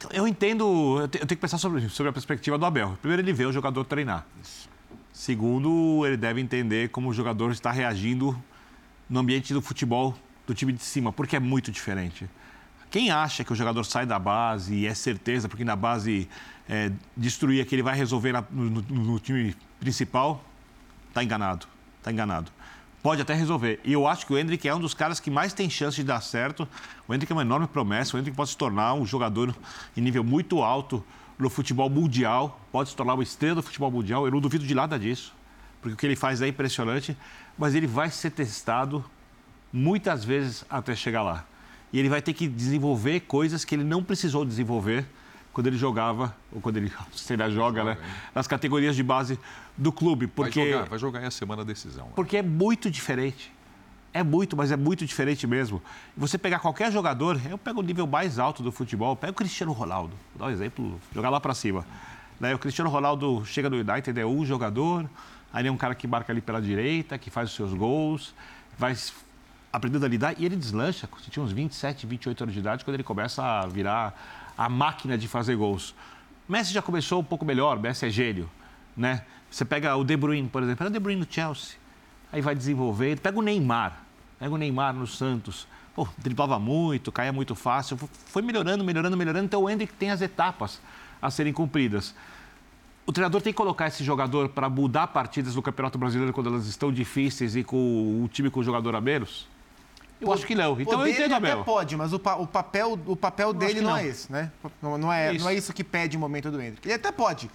então, eu entendo, eu tenho que pensar sobre, sobre a perspectiva do Abel. Primeiro, ele vê o jogador treinar. Segundo, ele deve entender como o jogador está reagindo no ambiente do futebol do time de cima, porque é muito diferente. Quem acha que o jogador sai da base e é certeza, porque na base é, destruir que ele vai resolver na, no, no, time principal, está enganado. Está enganado. Pode até resolver. E eu acho que o Hendrick é um dos caras que mais tem chance de dar certo. O Hendrick é uma enorme promessa. O Hendrick pode se tornar um jogador em nível muito alto no futebol mundial. Pode se tornar uma estrela do futebol mundial. Eu não duvido de nada disso. Porque o que ele faz é impressionante. Mas ele vai ser testado muitas vezes até chegar lá e ele vai ter que desenvolver coisas que ele não precisou desenvolver quando ele jogava, ou quando ele se ainda joga, né? Nas categorias de base do clube. Porque, vai jogar, vai jogar a semana decisão. Né? Porque é muito diferente. É muito, mas é muito diferente mesmo. Você pegar qualquer jogador, eu pego o nível mais alto do futebol, pego o Cristiano Ronaldo, vou dar um exemplo, jogar lá para cima. Né? O Cristiano Ronaldo chega no United, é um jogador, aí é um cara que marca ali pela direita, que faz os seus gols, vai aprendendo a lidar e ele deslancha. Você tinha uns 27, 28 anos de idade quando ele começa a virar a máquina de fazer gols. Messi já começou um pouco melhor, Messi é gênio, né? Você pega o De Bruyne, por exemplo, pega o De Bruyne no Chelsea, aí vai desenvolver, pega o Neymar, pega o Neymar no Santos. pô, driblava muito, caía muito fácil. Foi melhorando, melhorando, melhorando. Então o Hendrick tem as etapas a serem cumpridas. O treinador tem que colocar esse jogador para mudar partidas do Campeonato Brasileiro quando elas estão difíceis e com o time com o jogador a menos? Eu acho que não. Então eu entendo, Abel. até pode, mas o, pa o papel, o papel dele não. não. é esse, né? Não, não, é, isso. não é isso que pede o momento do Hendrick. Ele até pode.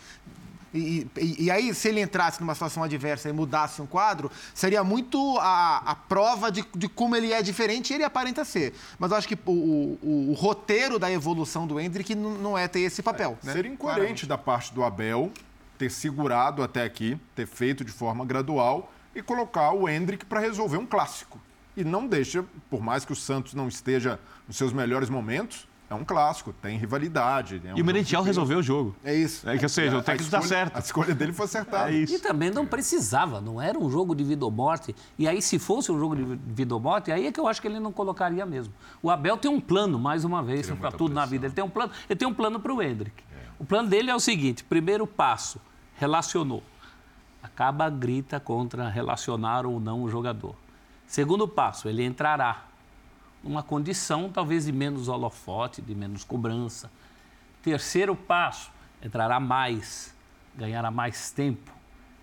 E, e, e, aí, se ele entrasse numa situação adversa e mudasse um quadro, seria muito a, a prova de, de, como ele é diferente e ele aparenta ser. Mas eu acho que o, o, o roteiro da evolução do Hendrick não é ter esse papel. É, né? Seria incoerente Claramente. da parte do Abel ter segurado até aqui, ter feito de forma gradual e colocar o Hendrick para resolver um clássico. E não deixa, por mais que o Santos não esteja nos seus melhores momentos, é um clássico, tem rivalidade. É um e o Merentiel resolveu o jogo. É isso. É que, ou seja, o técnico está certo. A escolha dele foi acertada. É isso. E também não precisava, não era um jogo de vida ou morte. E aí, se fosse um jogo de vida ou morte, aí é que eu acho que ele não colocaria mesmo. O Abel tem um plano, mais uma vez, para tudo pressão. na vida. Ele tem um plano, ele tem um plano para o Hendrick. É. O plano dele é o seguinte: primeiro passo, relacionou. Acaba, grita contra relacionar ou não o jogador. Segundo passo, ele entrará uma condição talvez de menos holofote, de menos cobrança. Terceiro passo, entrará mais, ganhará mais tempo.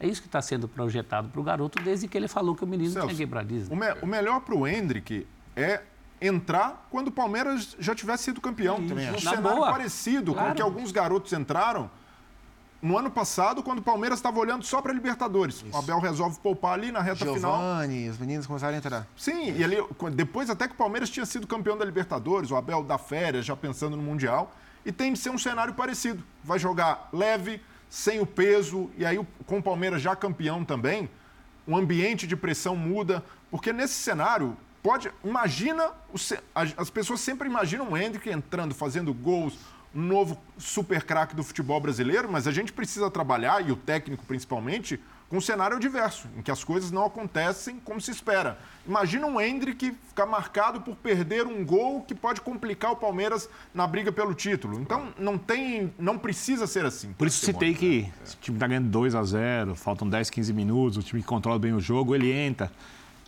É isso que está sendo projetado para o garoto desde que ele falou que o menino Celso, tinha que ir para a Disney. O, me, o melhor para o Hendrick é entrar quando o Palmeiras já tivesse sido campeão. Isso, um cenário boa. parecido claro. com o que alguns garotos entraram no ano passado, quando o Palmeiras estava olhando só para Libertadores. Isso. O Abel resolve poupar ali na reta Giovani, final. Giovanni, os meninos começaram a entrar. Sim, e ali, depois até que o Palmeiras tinha sido campeão da Libertadores, o Abel da férias, já pensando no Mundial. E tem de ser um cenário parecido. Vai jogar leve, sem o peso, e aí com o Palmeiras já campeão também, o ambiente de pressão muda, porque nesse cenário pode. Imagina. As pessoas sempre imaginam o Hendrick entrando, fazendo gols, novo super craque do futebol brasileiro, mas a gente precisa trabalhar, e o técnico principalmente, com um cenário diverso, em que as coisas não acontecem como se espera. Imagina um Hendrick ficar marcado por perder um gol que pode complicar o Palmeiras na briga pelo título. Então não tem, não precisa ser assim. Por isso citei que né? o time está ganhando 2 a 0 faltam 10, 15 minutos, o time que controla bem o jogo, ele entra,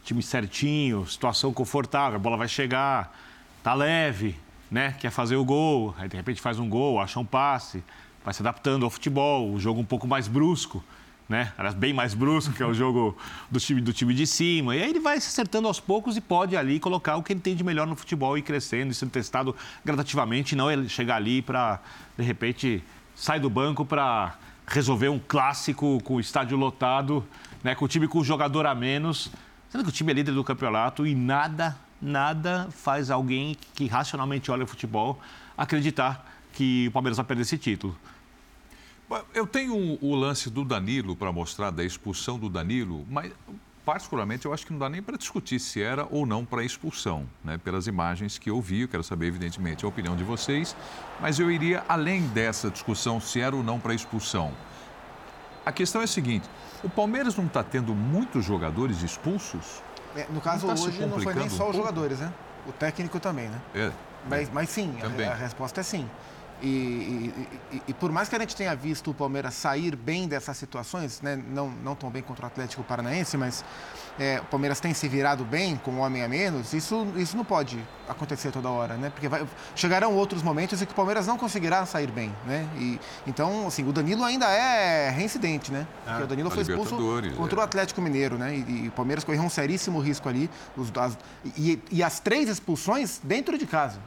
time certinho, situação confortável, a bola vai chegar, tá leve, né, quer fazer o gol, aí de repente faz um gol, acha um passe, vai se adaptando ao futebol, o jogo um pouco mais brusco, né? Bem mais brusco, que é o jogo do time, do time de cima. E aí ele vai se acertando aos poucos e pode ali colocar o que ele tem de melhor no futebol e crescendo e sendo testado gradativamente, não ele chegar ali para, de repente, sair do banco para resolver um clássico com o estádio lotado, né? com o time com o jogador a menos, sendo que o time é líder do campeonato e nada nada faz alguém que racionalmente olha o futebol acreditar que o Palmeiras vai perder esse título. Eu tenho o lance do Danilo para mostrar, da expulsão do Danilo, mas particularmente eu acho que não dá nem para discutir se era ou não para expulsão, né? pelas imagens que eu vi, eu quero saber evidentemente a opinião de vocês, mas eu iria além dessa discussão se era ou não para expulsão. A questão é a seguinte, o Palmeiras não está tendo muitos jogadores expulsos? É, no caso, tá hoje não foi nem só os jogadores, né? O técnico também, né? É. Mas, mas sim, a, a, resposta é sim. E, e, por mais que a gente tenha visto o Palmeiras sair bem dessas situações, né? não, não tão bem contra o Atlético Paranaense, mas é, o Palmeiras tem se virado bem com um homem a menos, isso, isso não pode acontecer toda hora, né? Porque vai, chegarão outros momentos em que o Palmeiras não conseguirá sair bem, né? E, então, assim, o Danilo ainda é reincidente, né? Porque ah, o Danilo foi expulso contra é. o Atlético Mineiro, né? E, e, o Palmeiras correu um seríssimo risco ali. Os, as, e, e as três expulsões dentro de casa.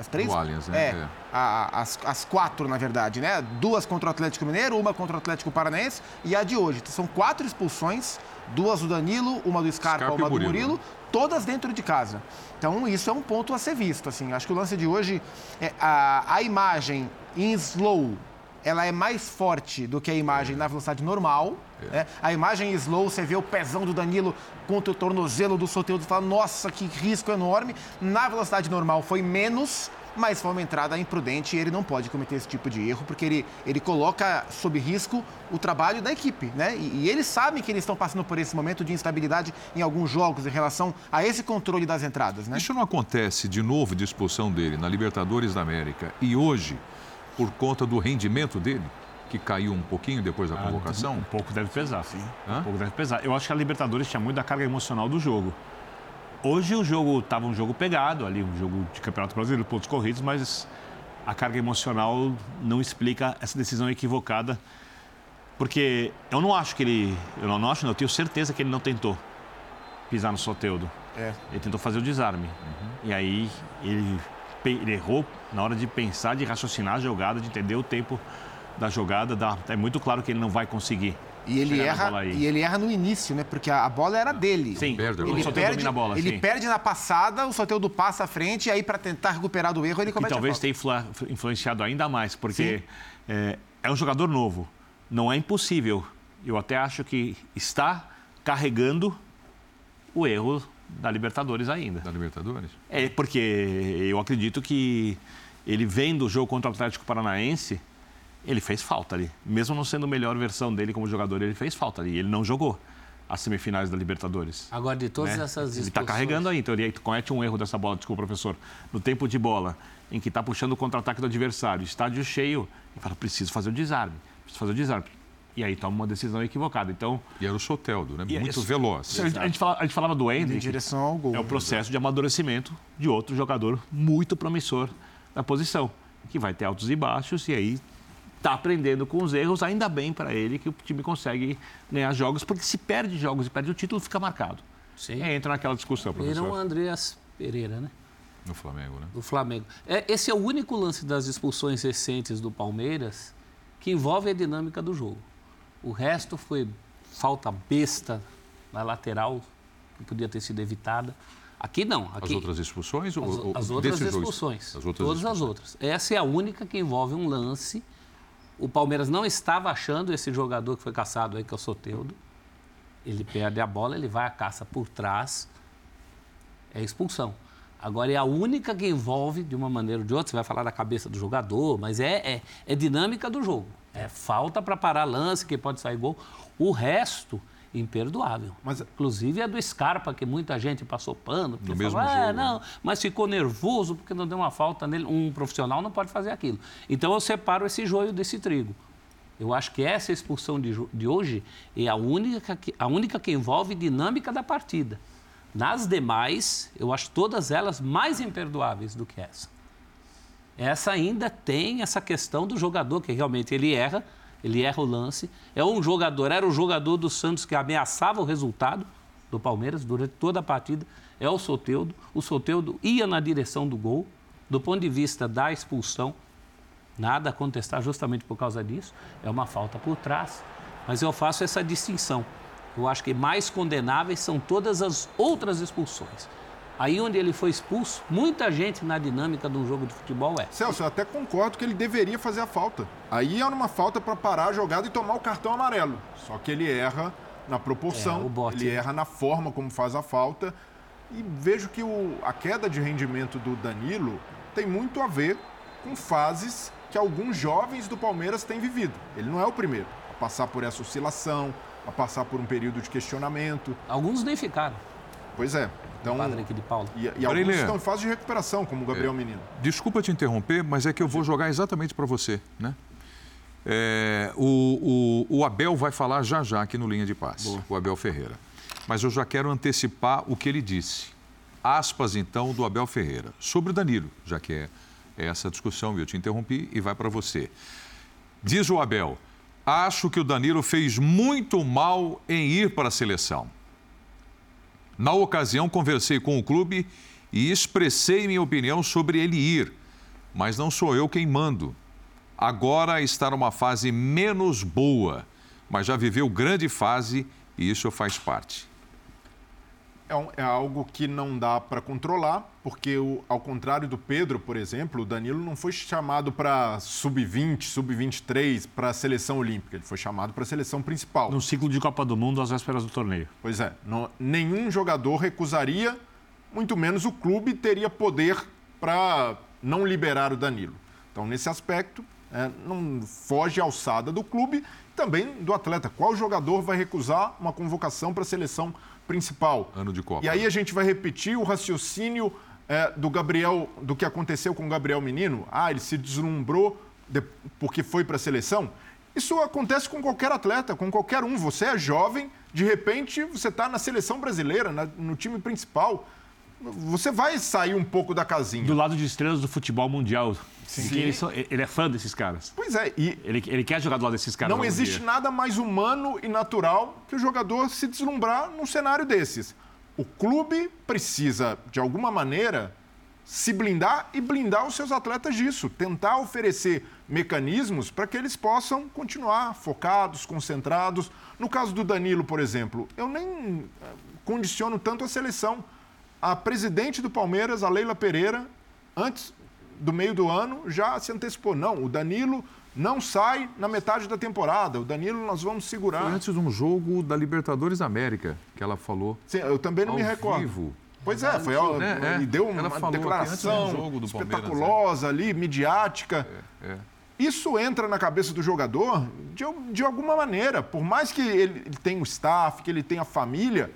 As três? Allianz, né? É, é. A, as, as quatro, na verdade, né? Duas contra o Atlético Mineiro, uma contra o Atlético Paranaense e a de hoje. São quatro expulsões duas do Danilo, uma do Scarpa, Scarpa uma do Murilo, né? todas dentro de casa. Então, isso é um ponto a ser visto. Assim. Acho que o lance de hoje, é a, a imagem em slow, ela é mais forte do que a imagem é. na velocidade normal. É. Né? A imagem em slow, você vê o pezão do Danilo contra o tornozelo do Soteldo e fala, nossa, que risco enorme. Na velocidade normal foi menos, mas foi uma entrada imprudente e ele não pode cometer esse tipo de erro, porque ele, ele coloca sob risco o trabalho da equipe, né? E, e eles sabem que eles estão passando por esse momento de instabilidade em alguns jogos em relação a esse controle das entradas, né? Isso não acontece de novo de expulsão dele na Libertadores da América e hoje, por conta do rendimento dele? que caiu um pouquinho depois da ah, convocação? Um pouco deve pesar, sim. Hã? Um pouco deve pesar. Eu acho que a Libertadores tinha muito da carga emocional do jogo. hoje o jogo estava um jogo pegado ali, um jogo de Campeonato Brasileiro, pontos corridos, mas a carga emocional não explica essa decisão equivocada. Porque eu não acho que ele. Eu não acho, não, eu tenho certeza que ele não tentou pisar no Soteudo. É. Ele tentou fazer o desarme. E aí ele, ele errou na hora de pensar, de raciocinar a jogada, de entender o tempo da jogada. Da, é muito claro que ele não vai conseguir. E ele, erra, bola aí. e ele erra no início, né? Porque a, a bola era dele. Sim, perde. Ele perde, a bola. ele sim. perde na passada, o Soteldo passa à frente, e aí para tentar recuperar do erro, ele E comete talvez tenha influ- influenciado ainda mais, porque é, é um jogador novo. Não é impossível. Eu até acho que está carregando o erro da Libertadores ainda. Da Libertadores? É porque eu acredito que ele vendo o jogo contra o Atlético Paranaense, ele fez falta ali. Mesmo não sendo a melhor versão dele como jogador, ele fez falta ali. Ele não jogou as semifinais da Libertadores. Agora, de todas né? essas Ele está carregando aí, então ele comete um erro dessa bola, desculpa, professor, no tempo de bola, em que está puxando o contra-ataque do adversário, estádio cheio, e fala, preciso fazer o desarme, preciso fazer o desarme. E aí toma uma decisão equivocada. Então, E era o Soteldo, né? e Muito isso- veloz. a gente, a gente fala- a gente falava do Em Hendrick, direção ao gol. é o processo de amadurecimento de outro jogador muito promissor na posição, que vai ter altos e baixos e aí está aprendendo com os erros, ainda bem para ele que o time consegue ganhar jogos, porque se perde jogos e perde o título, fica marcado. Sim. E aí entra naquela discussão, Era o professor. Andreas Pereira, né? No Flamengo, né? do Flamengo. É, esse é o único lance das expulsões recentes do Palmeiras que envolve a dinâmica do jogo. O resto foi falta besta na lateral, que podia ter sido evitada. Aqui não. As Aqui, outras expulsões? as, ou- as outras expulsões. As outras todas as expulsões. outras. Essa é a única que envolve um lance. O Palmeiras não estava achando esse jogador que foi caçado aí, que é o Soteudo. Ele perde a bola, ele vai à caça por trás. É expulsão. Agora é a única que envolve, de uma maneira ou de outra, você vai falar da cabeça do jogador, mas é, é, é dinâmica do jogo. É falta para parar lance, que pode sair gol. O resto, imperdoável. Mas- Inclusive é do Scarpa, que muita gente passou pano. porque No mesmo falou, "Ah, jogo, não, né?" mas ficou nervoso porque não deu uma falta nele. Um profissional não pode fazer aquilo. Então eu separo esse joio desse trigo. Eu acho que essa expulsão de, de hoje é a única, que, a única que envolve dinâmica da partida. Nas demais, eu acho todas elas mais imperdoáveis do que essa. Essa ainda tem essa questão do jogador, que realmente ele erra, ele erra o lance. É um jogador, era o jogador do Santos que ameaçava o resultado do Palmeiras durante toda a partida. É o Soteudo. O Soteudo ia na direção do gol. Do ponto de vista da expulsão, nada a contestar justamente por causa disso. É uma falta por trás. Mas eu faço essa distinção. Eu acho que mais condenáveis são todas as outras expulsões. Aí onde ele foi expulso, muita gente na dinâmica de um jogo de futebol é. Celso, eu até concordo que ele deveria fazer a falta. Aí é uma falta para parar a jogada e tomar o cartão amarelo. Só que ele erra na proporção, É, o bote. ele erra na forma como faz a falta. E vejo que o- a queda de rendimento do Danilo tem muito a ver com fases que alguns jovens do Palmeiras têm vivido. Ele não é o primeiro a passar por essa oscilação, a passar por um período de questionamento. Alguns nem ficaram. Pois é. Então, Padre aqui de Paula. e, e alguns estão em fase de recuperação, como o Gabriel Menino. Desculpa te interromper, mas é que eu vou jogar exatamente para você, né? É, o, o- o Abel vai falar já já aqui no Linha de Passe, o Abel Ferreira. Mas eu já quero antecipar o que ele disse. Aspas, então, do Abel Ferreira. Sobre o Danilo, já que é, é essa discussão, eu te interrompi e vai para você. Diz o Abel, acho que o Danilo fez muito mal em ir para a seleção. Na ocasião, conversei com o clube e expressei minha opinião sobre ele ir, mas não sou eu quem mando. Agora está numa fase menos boa, mas já viveu grande fase e isso faz parte. É, um- é algo que não dá para controlar, porque o- ao contrário do Pedro, por exemplo, o Danilo não foi chamado para sub-20, sub-23, para a seleção olímpica. Ele foi chamado para a seleção principal. No ciclo de Copa do Mundo, às vésperas do torneio. Pois é, não- nenhum jogador recusaria, muito menos o clube teria poder para não liberar o Danilo. Então, nesse aspecto, é, não foge a alçada do clube, também do atleta. Qual jogador vai recusar uma convocação para a seleção principal? Ano de Copa. E aí a gente vai repetir o raciocínio é, do Gabriel, do que aconteceu com o Gabriel Menino. Ah, ele se deslumbrou de- porque foi para a seleção. Isso acontece com qualquer atleta, com qualquer um. Você é jovem, de repente você está na seleção brasileira, na- no time principal. você vai sair um pouco da casinha. Do lado de estrelas do futebol mundial. Sim. Ele, ele, é fã desses caras. Pois é, e. Ele, ele quer jogar do lado desses caras. Não existe dia. nada mais humano e natural que o jogador se deslumbrar num cenário desses. O clube precisa, de alguma maneira, se blindar e blindar os seus atletas disso. Tentar oferecer mecanismos para que eles possam continuar focados, concentrados. No caso do Danilo, por exemplo, eu nem eh, condiciono tanto a seleção. A presidente do Palmeiras, a Leila Pereira, antes do meio do ano, já se antecipou. Não, o Danilo não sai na metade da temporada. O Danilo nós vamos segurar. Foi antes de um jogo da Libertadores América que ela falou. Sim, eu também não me recordo. Vivo. Pois é, foi ela, é, é. e deu uma declaração espetaculosa ali, midiática. É, é. Isso entra na cabeça do jogador de, de alguma maneira. Por mais que ele tenha o staff, que ele tenha a família,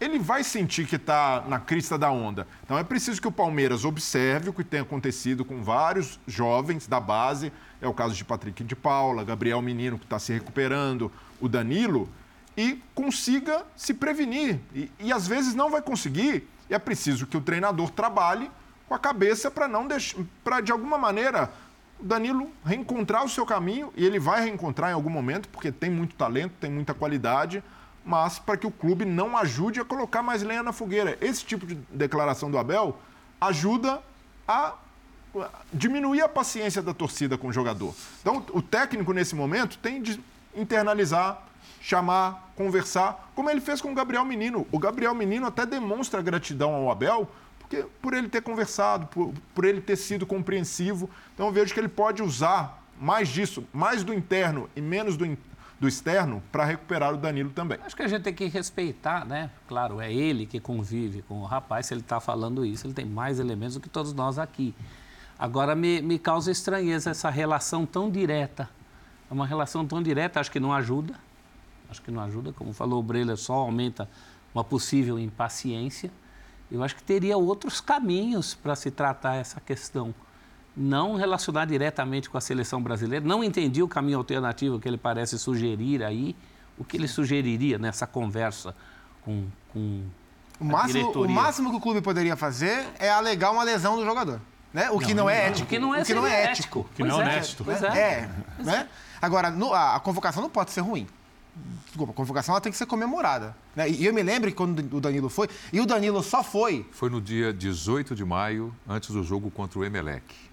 ele vai sentir que está na crista da onda. Então é preciso que o Palmeiras observe o que tem acontecido com vários jovens da base. É o caso de Patrick de Paula, Gabriel Menino, que está se recuperando, o Danilo, e consiga se prevenir. E, e às vezes não vai conseguir, e é preciso que o treinador trabalhe com a cabeça para não deixar, para de alguma maneira o Danilo reencontrar o seu caminho, e ele vai reencontrar em algum momento, porque tem muito talento, tem muita qualidade mas para que o clube não ajude a colocar mais lenha na fogueira. Esse tipo de declaração do Abel ajuda a diminuir a paciência da torcida com o jogador. Então, o técnico, nesse momento, tem de internalizar, chamar, conversar, como ele fez com o Gabriel Menino. O Gabriel Menino até demonstra gratidão ao Abel porque, por ele ter conversado, por, por ele ter sido compreensivo. Então, eu vejo que ele pode usar mais disso, mais do interno e menos do, do externo para recuperar o Danilo também. Acho que a gente tem que respeitar, né? Claro, é ele que convive com o rapaz. Se ele está falando isso, ele tem mais elementos do que todos nós aqui. Agora, me, me causa estranheza essa relação tão direta. É uma relação tão direta, acho que não ajuda. Acho que não ajuda. Como falou o Breler, só aumenta uma possível impaciência. Eu acho que teria outros caminhos para se tratar essa questão não relacionar diretamente com a seleção brasileira. Não entendi o caminho alternativo que ele parece sugerir aí. O que ele sugeriria nessa conversa com, com o máximo, o máximo que o clube poderia fazer é alegar uma lesão do jogador. Né? O que não, não é ético. O que não é, o que não é ético. O que não é honesto. Pois é. é né? Agora, no, a, a, convocação não pode ser ruim. Desculpa, a convocação ela tem que ser comemorada. Né? E eu me lembro que quando o Danilo foi, e o Danilo só foi. Foi no dia 18 de maio, antes do jogo contra o Emelec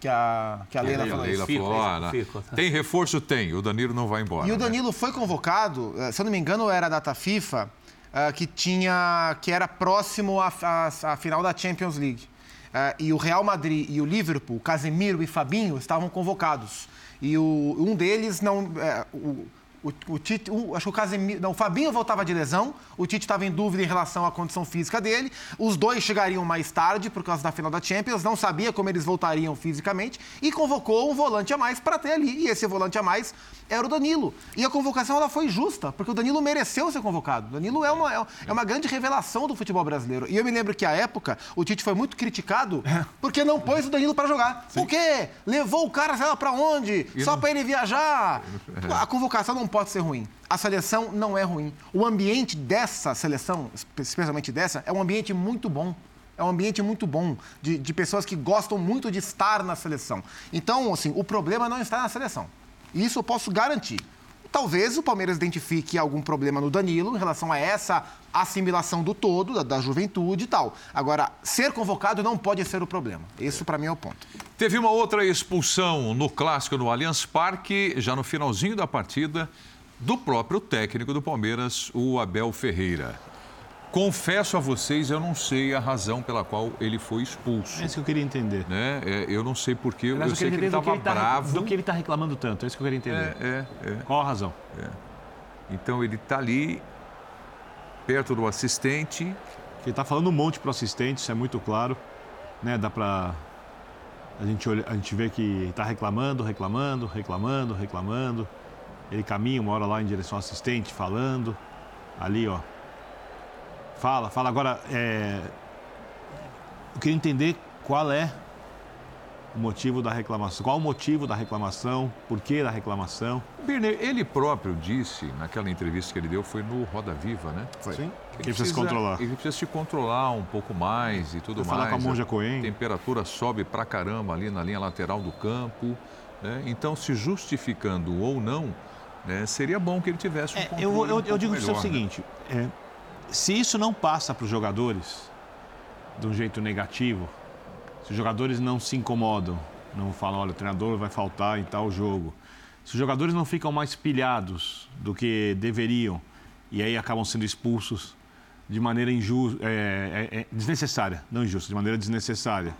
que a, que a Leila, falou. Leila falou, ah, tem reforço? Tem, o Danilo não vai embora. E o né? Danilo né? foi convocado, eh, se eu não me engano, era a data FIFA, uh, que tinha que era próximo à, à, à final da Champions League. Uh, e o Real Madrid e o Liverpool, Casemiro e Fabinho, estavam convocados. E o, um deles não. Uh, o, o, o Tite, o, acho que o Casemiro, não, o Fabinho voltava de lesão, o Tite estava em dúvida em relação à condição física dele. Os dois chegariam mais tarde por causa da final da Champions, não sabia como eles voltariam fisicamente e convocou um volante a mais para ter ali. E esse volante a mais era o Danilo. E a convocação ela foi justa, porque o Danilo mereceu ser convocado. O Danilo é uma, é uma grande revelação do futebol brasileiro. E eu me lembro que à época o Tite foi muito criticado é. porque não pôs o Danilo para jogar. Sim. Por quê? Levou o cara, sei lá para onde? Só para ele viajar. É. A convocação não pode ser ruim. A seleção não é ruim. O ambiente dessa seleção, especialmente dessa, é um ambiente muito bom. É um ambiente muito bom, de, de pessoas que gostam muito de estar na seleção. Então, assim, o problema não está na seleção. Isso eu posso garantir. Talvez o Palmeiras identifique algum problema no Danilo em relação a essa assimilação do todo, da, da juventude e tal. Agora, ser convocado não pode ser o problema. Isso, para mim, é o ponto. Teve uma outra expulsão no clássico no Allianz Parque, já no finalzinho da partida, do próprio técnico do Palmeiras, o Abel Ferreira. Confesso a vocês, eu não sei a razão pela qual ele foi expulso. É isso que eu queria entender. Né? É, eu não sei porquê, eu, eu sei que ele estava tá bravo. Do que ele está reclamando tanto, é isso que eu queria entender. É, é, é. Qual a razão? É. Então ele está ali, perto do assistente. Ele está falando um monte para o assistente, isso é muito claro. Né? Dá para a gente, a gente vê que está reclamando, reclamando, reclamando, reclamando. Ele caminha uma hora lá em direção ao assistente, falando. Ali, ó, Fala, fala. Agora, é... eu queria entender qual é o motivo da reclamação. Qual o motivo da reclamação? Por que da reclamação? Birner, ele próprio disse, naquela entrevista que ele deu, foi no Roda Viva, né? Foi. Sim. Ele precisa se controlar. Ele precisa se controlar um pouco mais e tudo mais. falar com a Monja Coen. A temperatura sobe pra caramba ali na linha lateral do campo. Né? Então, se justificando ou não, né, seria bom que ele tivesse um É, eu, eu, um eu digo melhor, o né? seguinte: é, se isso não passa para os jogadores de um jeito negativo, se os jogadores não se incomodam, não falam, olha, o treinador vai faltar em tal jogo, se os jogadores não ficam mais pilhados do que deveriam e aí acabam sendo expulsos de maneira injusta, é, é, é, desnecessária, não injusta, de maneira desnecessária.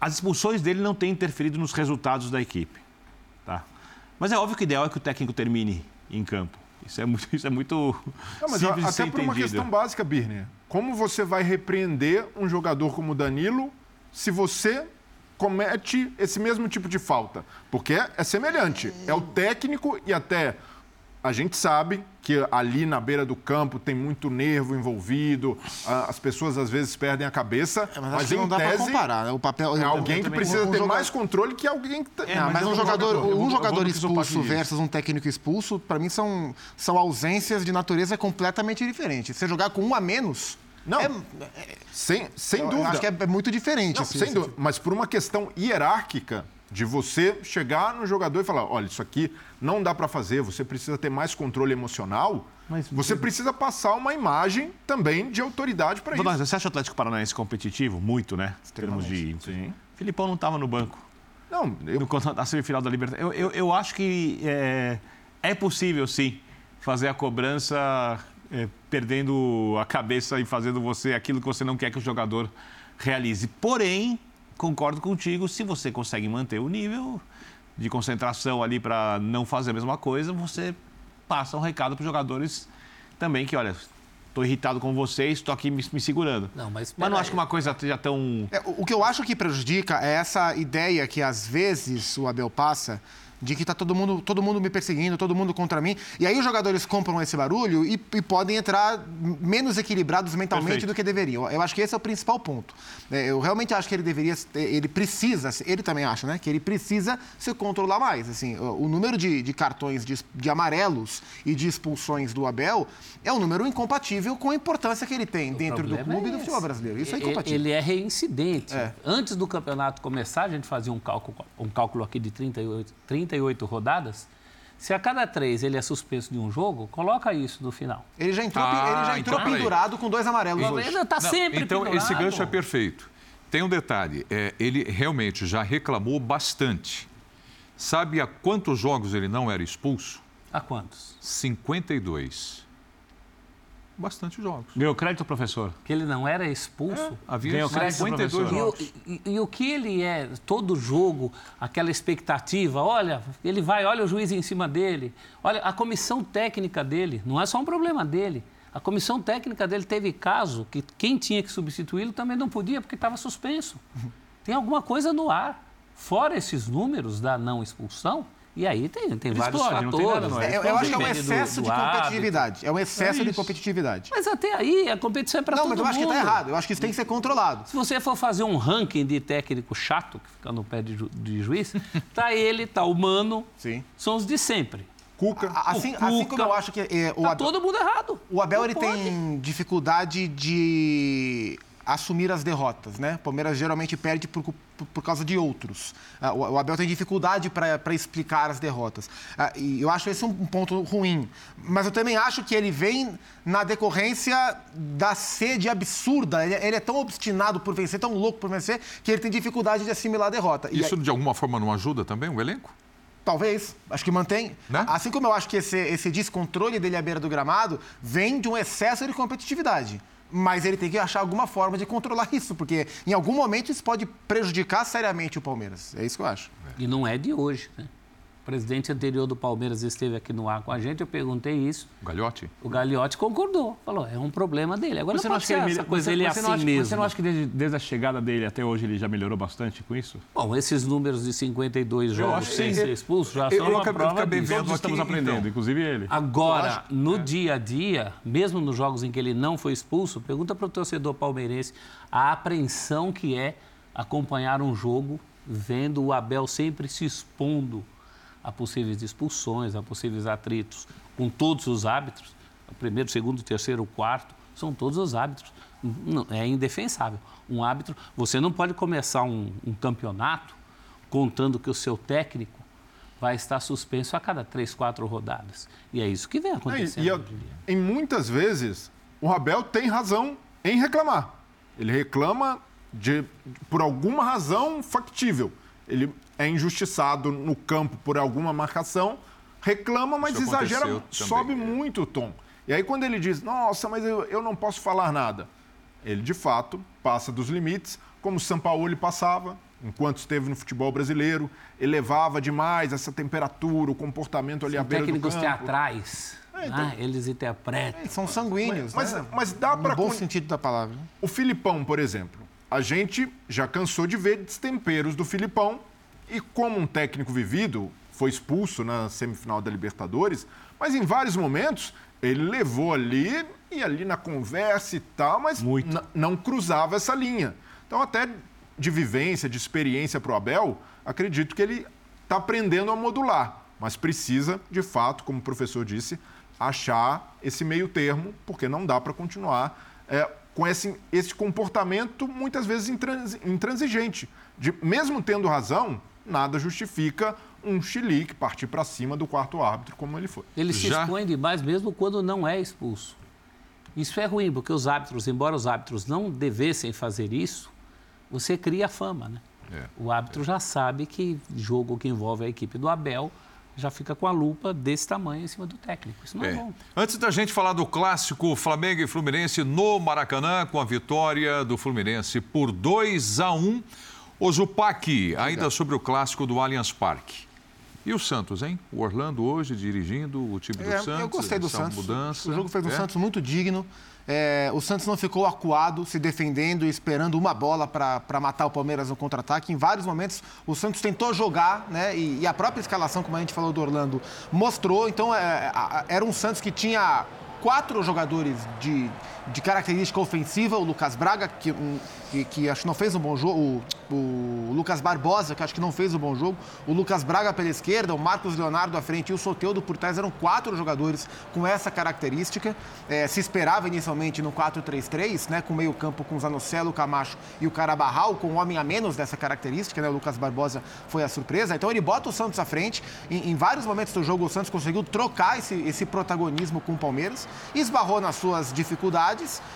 As expulsões dele não têm interferido nos resultados da equipe. Tá? Mas é óbvio que o ideal é que o técnico termine em campo. Isso é muito, isso é muito Não, mas simples até por uma entendido. questão básica, Birner. Como você vai repreender um jogador como o Danilo se você comete esse mesmo tipo de falta? Porque é semelhante. É o técnico e até a gente sabe que ali na beira do campo tem muito nervo envolvido, as pessoas às vezes perdem a cabeça, É, mas mas, em não dá pra tese comparar. né? O papel, é eu- alguém eu que precisa um ter jogador- mais controle que alguém que tá- É, mas mas um eu jogador, eu vou- eu um jogador eu expulso versus um técnico expulso, para mim são, são ausências de natureza completamente diferentes. Você jogar com um a menos. Não, é- sem, sem eu dúvida. acho que é, é muito diferente. Não, assim, sem esse dúvida. Mas por uma questão hierárquica de você chegar no jogador e falar, olha, isso aqui não dá para fazer, você precisa ter mais controle emocional. Mas- você precisa passar uma imagem também de autoridade para isso. Você acha o Atlético Paranaense competitivo? Muito, né? Em termos de. Sim. Filipão não estava no banco. Não, eu, No, contra- na semifinal da Libertadores. Eu, eu, eu acho que é, é possível, sim, fazer a cobrança é, perdendo a cabeça e fazendo você aquilo que você não quer que o jogador realize. Porém, concordo contigo, se você consegue manter o nível de concentração ali para não fazer a mesma coisa, você passa um recado para os jogadores também que, olha, estou irritado com vocês, estou aqui me, me segurando. Não, mas Mas não peraí. acho que uma coisa esteja tão... É, o o que eu acho que prejudica é essa ideia que às vezes o Abel passa de que tá todo mundo, todo mundo me perseguindo, todo mundo contra mim. E aí os jogadores compram esse barulho e, e podem entrar menos equilibrados mentalmente Perfeito. do que deveriam. Eu acho que esse é o principal ponto. É, Eu realmente acho que ele deveria, ele precisa, ele também acha, né, que ele precisa se controlar mais. Assim, o o número de, de cartões de, de amarelos e de expulsões do Abel é um número incompatível com a importância que ele tem dentro do clube é e do futebol brasileiro. Isso é incompatível. Ele é reincidente. É. Antes do campeonato começar, a gente fazia um cálculo, um cálculo aqui de 38, 38 rodadas. Se a cada três ele é suspenso de um jogo, coloca isso no final. Ele já entrou, Ah, ele já entrou então, peraí. pendurado com dois amarelos hoje. Ele está Não, sempre então, pendurado. esse gancho é perfeito. Tem um detalhe, é, ele realmente já reclamou bastante. Sabe há quantos jogos ele não era expulso? A quantos? 52. Bastante jogos. Ganhou crédito, professor? Que ele não era expulso. Havia Ganhou crédito, 52 professor? E o, jogos. e- e o que ele é, todo jogo, aquela expectativa, olha, ele vai, olha o juiz em cima dele, olha a comissão técnica dele, não é só um problema dele. A comissão técnica dele teve caso que quem tinha que substituí-lo também não podia porque estava suspenso. Tem alguma coisa no ar. Fora esses números da não expulsão, e aí tem, tem vários explode, não tem fatores. nada, não é? É, eu, eu acho que é um Depende do- excesso do de hábito. competitividade. É um excesso de isso. competitividade. Mas até aí a competição é para Não, todo mas eu acho que mundo. está errado. Eu acho que isso tem que ser controlado. Se você for fazer um ranking de técnico chato, que fica no pé de, ju- de juiz, tá ele, tá o Mano, Sim. são os de sempre. Cuca. A- Assim, Cuca. assim como eu acho que é, o, Tá Abel, todo mundo errado. o Abel Não ele pode. tem dificuldade de assumir as derrotas, né? O Palmeiras geralmente perde por, por- por causa de outros. Ah, O o Abel tem dificuldade para explicar as derrotas. Ah, E eu acho esse um um ponto ruim. Mas eu também acho que ele vem na decorrência da sede absurda. Ele, ele é tão obstinado por vencer, tão louco por vencer, que ele tem dificuldade de assimilar a derrota. Isso de alguma forma não ajuda também o elenco? Talvez, acho que mantém. Né? Assim como eu acho que esse, esse descontrole dele à beira do gramado vem de um excesso de competitividade. Mas ele tem que achar alguma forma de controlar isso, porque em algum momento isso pode prejudicar seriamente o Palmeiras. É isso que eu acho. E não é de hoje, né? O presidente anterior do Palmeiras esteve aqui no ar com a gente, eu perguntei isso. O Galhote? O Gagliotti concordou. Falou, é um problema dele. Agora Você não acha que ele, essa coisa, você- ele é assim não acha, mesmo. Você não acha que desde, desde a chegada dele até hoje ele já melhorou bastante com isso? Bom, esses números de 52 jogos acho sem ser expulso já Eu- são eu uma acabei- prova acabei disso. Todos estamos aqui, aprendendo, então. inclusive ele. Agora, no É. dia a dia, mesmo nos jogos em que ele não foi expulso, pergunta para o torcedor palmeirense a apreensão que é acompanharam um jogo vendo o Abel sempre se expondo a possíveis expulsões, a possíveis atritos com todos os árbitros, o primeiro, o segundo, o terceiro, o quarto, são todos os árbitros. Não, é indefensável. Um árbitro, você não pode começar um, um campeonato contando que o seu técnico vai estar suspenso a cada três, quatro rodadas. E é isso que vem acontecendo. É, e, em muitas vezes, o Abel tem razão em reclamar. Ele reclama de, por alguma razão factível. Ele é injustiçado no campo por alguma marcação, reclama, mas Isso exagera, sobe muito o tom. E aí, quando ele diz, nossa, mas eu, eu não posso falar nada, ele de fato passa dos limites, como o Sampaoli passava, enquanto esteve no futebol brasileiro, elevava demais essa temperatura, o comportamento ali São à beira do campo. técnicos teatrais. É, então... ah, eles interpretam. É, são sanguíneos, mas, né? mas, mas dá para... No bom sentido da palavra. O Filipão, por exemplo. A gente já cansou de ver destemperos do Filipão e como um técnico vivido, foi expulso na semifinal da Libertadores, mas em vários momentos ele levou ali e ali na conversa e tal, mas não cruzava essa linha. Então, até de vivência, de experiência para o Abel, acredito que ele está aprendendo a modular, mas precisa, de fato, como o professor disse, achar esse meio termo, porque não dá para continuar é, com esse, esse comportamento muitas vezes intransigente. De, mesmo tendo razão, nada justifica um chilique partir para cima do quarto árbitro, como ele foi. Ele se Já... expõe demais mesmo quando não é expulso. Isso é ruim, porque os árbitros, embora os árbitros não devessem fazer isso, você cria fama, né? É, o árbitro é. já sabe que jogo que envolve a equipe do Abel já fica com a lupa desse tamanho em cima do técnico. Isso não é, é bom. Antes da gente falar do clássico Flamengo e Fluminense no Maracanã, com a vitória do Fluminense por 2 a 1. O Zupac, ainda sobre o clássico do Allianz Parque. E o Santos, hein? O Orlando hoje dirigindo o time do é, Santos. Eu gostei do Santos. Mudança. O jogo fez do é? Santos muito digno. É, o Santos não ficou acuado, se defendendo e esperando uma bola para matar o Palmeiras no contra-ataque. Em vários momentos, o Santos tentou jogar, né? E, e, a própria escalação, como a gente falou do Orlando, mostrou. Então, é, era um Santos que tinha quatro jogadores de, de característica ofensiva: o Lucas Braga, que, que, que acho que não fez um bom jogo o Lucas Barbosa, que acho que não fez um bom jogo, o Lucas Braga pela esquerda, o Marcos Leonardo à frente e o Soteudo por trás. Eram quatro jogadores com essa característica. É, se esperava inicialmente no 4-3-3, né, com meio campo com o Zanocelo, o Camacho e o Carabarral, com um homem a menos dessa característica. Né, o Lucas Barbosa foi a surpresa. Então ele bota o Santos à frente. Em, em vários momentos do jogo, o Santos conseguiu trocar esse, esse protagonismo com o Palmeiras, esbarrou nas suas dificuldades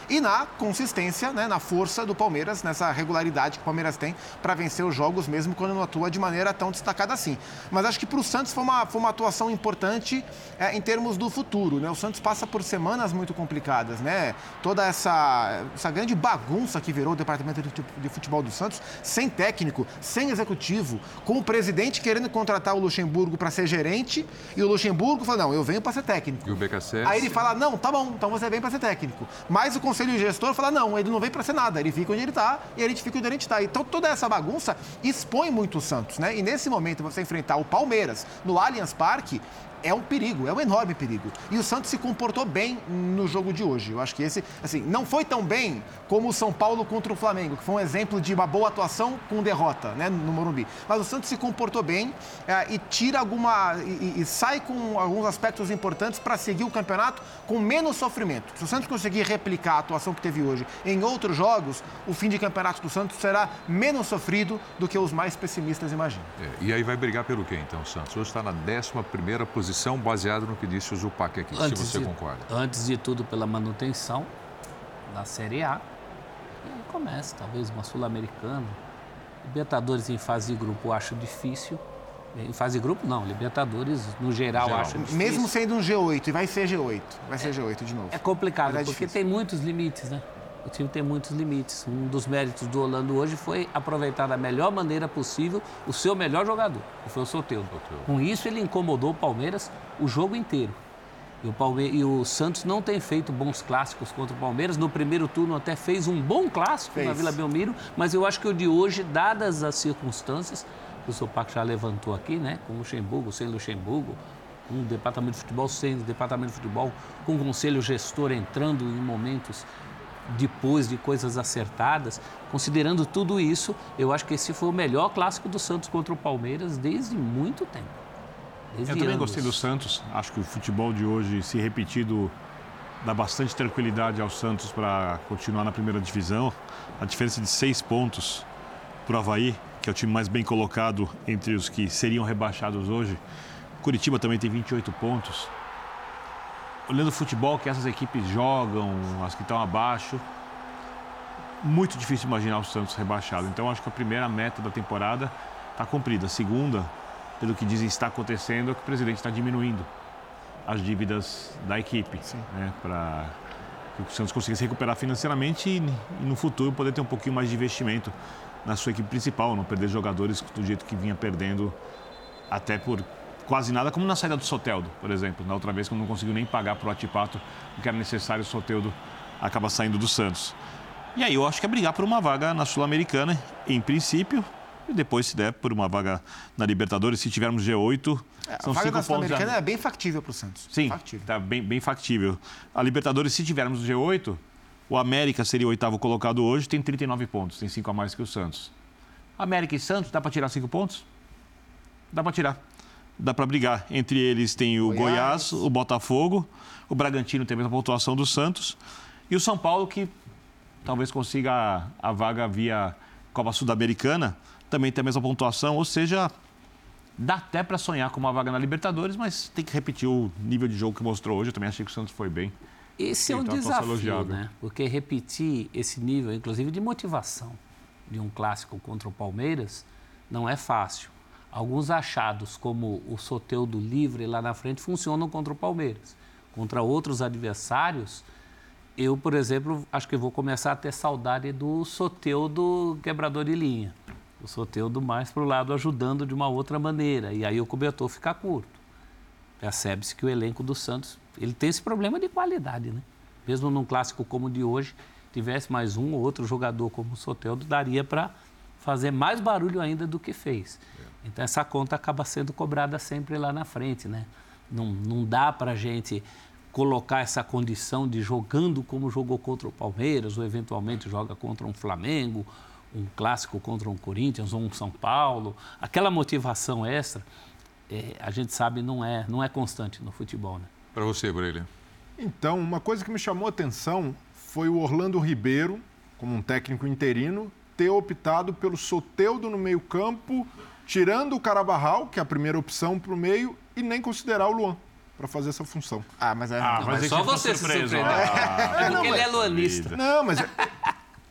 e na consistência, né, na força do Palmeiras, nessa regularidade que o Palmeiras tem para vencer os jogos, mesmo quando não atua de maneira tão destacada assim. Mas acho que para o Santos foi uma, foi uma atuação importante é, em termos do futuro. Né? O Santos passa por semanas muito complicadas, né? Toda essa, essa grande bagunça que virou o departamento de futebol do Santos, sem técnico, sem executivo, com o presidente querendo contratar o Luxemburgo para ser gerente e o Luxemburgo fala: não, eu venho para ser técnico. E o BKC? Aí ele fala: não, tá bom, então você vem para ser técnico. Mas o conselho gestor fala: não, ele não vem para ser nada, ele fica onde ele está e gente fica onde gente está. Então toda essa bagunça expõe muito o Santos, né? E nesse momento você enfrentar o Palmeiras no Allianz Parque, é um perigo, é um enorme perigo. E o Santos se comportou bem no jogo de hoje. Eu acho que esse, assim, não foi tão bem como o São Paulo contra o Flamengo, que foi um exemplo de uma boa atuação com derrota, né, no Morumbi. Mas o Santos se comportou bem é, e tira alguma e, e, sai com alguns aspectos importantes para seguir o campeonato com menos sofrimento. Se o Santos conseguir replicar a atuação que teve hoje em outros jogos, o fim de campeonato do Santos será menos sofrido do que os mais pessimistas imaginam. É, e aí vai brigar pelo quê, então, Santos? Hoje está na 11 primeira posição posição baseado no que disse o Zupac aqui, antes se você de, concorda. Antes de tudo, pela manutenção da Série A. E começa, talvez, uma Sul-Americana. Libertadores em fase de grupo eu acho difícil. Em fase de grupo, não. Libertadores, no geral, geral. acho difícil. Mesmo sendo um G8, e vai ser G8. Vai ser é, G8 de novo. É complicado, é porque difícil. tem muitos limites, né? O time tem muitos limites. Um dos méritos do Holanda hoje foi aproveitar da melhor maneira possível o seu melhor jogador, que foi o Soteldo. Com isso, ele incomodou o Palmeiras o jogo inteiro. E o, Palme... e o Santos não tem feito bons clássicos contra o Palmeiras. No primeiro turno até fez um bom clássico fez. na Vila Belmiro, mas eu acho que o de hoje, dadas as circunstâncias, que o Sopac já levantou aqui, né? Com Luxemburgo, sem Luxemburgo, um departamento de futebol sem departamento de futebol, com o conselho gestor entrando em momentos depois de coisas acertadas. Considerando tudo isso, eu acho que esse foi o melhor clássico do Santos contra o Palmeiras desde muito tempo. Desde eu também anos. gostei do Santos. Acho que o futebol de hoje, se repetido, dá bastante tranquilidade ao Santos para continuar na primeira divisão. A diferença de seis pontos para o Havaí, que é o time mais bem colocado entre os que seriam rebaixados hoje. Curitiba também tem 28 pontos. Olhando o futebol que essas equipes jogam, as que estão abaixo, muito difícil imaginar o Santos rebaixado. Então acho que a primeira meta da temporada está cumprida. A segunda, pelo que dizem está acontecendo, é que o presidente está diminuindo as dívidas da equipe, né, para que o Santos consiga se recuperar financeiramente e, e, no futuro poder ter um pouquinho mais de investimento na sua equipe principal, não perder jogadores do jeito que vinha perdendo até por quase nada, como na saída do Soteldo, por exemplo. Na outra vez, quando não conseguiu nem pagar para o Atipato o que era necessário, o Soteldo acaba saindo do Santos. E aí eu acho que é brigar por uma vaga na Sul-Americana, em princípio, e depois, se der, por uma vaga na Libertadores, se tivermos G8, é, são a vaga cinco pontos. A é bem factível para o Santos. Sim, está bem, bem factível. A Libertadores, se tivermos G8, o América seria o oitavo colocado hoje, tem 39 pontos, tem cinco a mais que o Santos. América e Santos, dá para tirar cinco pontos? Dá para tirar. Dá para brigar. Entre eles tem o Goiás. Goiás, o Botafogo, o Bragantino tem a mesma pontuação do Santos e o São Paulo que talvez consiga a, a vaga via Copa Sul-Americana também tem a mesma pontuação, ou seja, dá até para sonhar com uma vaga na Libertadores, mas tem que repetir o nível de jogo que mostrou hoje. Eu também achei que o Santos foi bem. Esse é um então, desafio, né? Porque repetir esse nível, inclusive de motivação, de um clássico contra o Palmeiras, não é fácil. Alguns achados, como o Soteudo livre lá na frente, funcionam contra o Palmeiras. Contra outros adversários, eu, por exemplo, acho que vou começar a ter saudade do Soteudo quebrador de linha o Soteudo mais para o lado ajudando de uma outra maneira. E aí o cobertor fica curto. Percebe-se que o elenco do Santos ele tem esse problema de qualidade, né? Mesmo num clássico como o de hoje, tivesse mais um ou outro jogador como o Soteudo, daria para fazer mais barulho ainda do que fez. Então essa conta acaba sendo cobrada sempre lá na frente, né? Não, não dá para a gente colocar essa condição de jogando como jogou contra o Palmeiras ou eventualmente joga contra um Flamengo um clássico contra um Corinthians ou um São Paulo, aquela motivação extra, é, a gente sabe não é não é constante no futebol, né? Para você, Brelha. Então, uma coisa que me chamou a atenção foi o Orlando Ribeiro, como um técnico interino, ter optado pelo Soteudo no meio-campo, tirando o Carabarral, que é a primeira opção para o meio, e nem considerar o Luan para fazer essa função. Ah, mas, é... ah, mas, mas só você surpreso. se surpreendeu. Ah, é, porque não, ele é luanista. Não, mas é,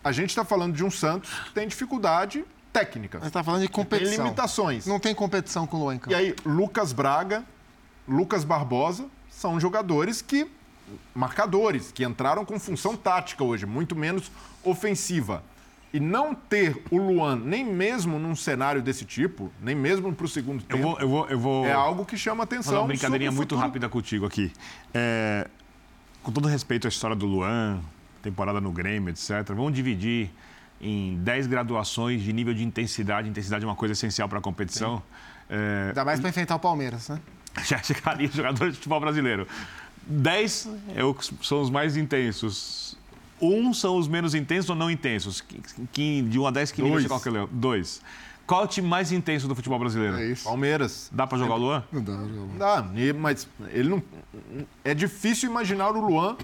a gente está falando de um Santos que tem dificuldade técnica. Você está falando de competição. Tem limitações. Não tem competição com o Luan E aí, Lucas Braga, Lucas Barbosa são jogadores que marcadores, que entraram com função tática hoje, muito menos ofensiva. E não ter o Luan, nem mesmo num cenário desse tipo, nem mesmo para o segundo tempo, eu vou, eu vou, eu vou... é algo que chama atenção. Vou uma brincadeirinha muito rápida contigo aqui. É... Com todo respeito à história do Luan, temporada no Grêmio, etc. Vamos dividir em 10 graduações de nível de intensidade. Intensidade é uma coisa essencial para a competição. É... Ainda mais para enfrentar o Palmeiras, né? Já chegaria jogadores de futebol brasileiro. 10 é são os mais intensos. Um são os menos intensos ou não intensos. Que, de 1 a 10, que nível você calcula? Dois. Qual é o time mais intenso do futebol brasileiro? É isso. Palmeiras. Dá para jogar o Luan? Não dá. Não dá, mas ele não. É difícil imaginar o Luan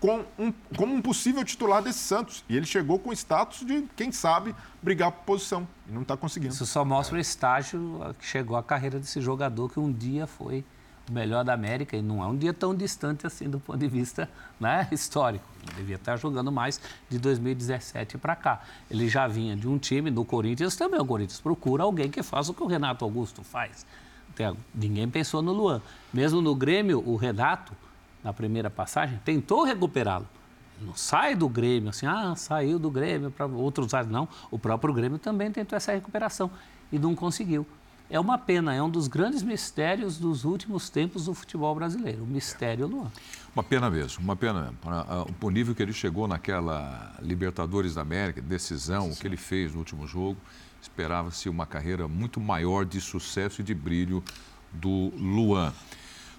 com um, como um possível titular desse Santos. E ele chegou com status de, quem sabe, brigar por posição. E não está conseguindo. Isso só mostra o estágio que chegou a carreira desse jogador que um dia foi melhor da América e não é um dia tão distante assim do ponto de vista né, histórico. Ele devia estar jogando mais de 2017 para cá. Ele já vinha de um time do Corinthians também. O Corinthians procura alguém que faça o que o Renato Augusto faz. Ninguém pensou no Luan. Mesmo no Grêmio, o Renato na primeira passagem, tentou recuperá-lo. Não sai do Grêmio, assim, ah, saiu do Grêmio para outros. Não, o próprio Grêmio também tentou essa recuperação e não conseguiu. É uma pena, é um dos grandes mistérios dos últimos tempos do futebol brasileiro, o mistério Luan. Uma pena mesmo, uma pena. O nível que ele chegou naquela Libertadores da América, decisão, Sim. o que ele fez no último jogo, esperava-se uma carreira muito maior de sucesso e de brilho do Luan.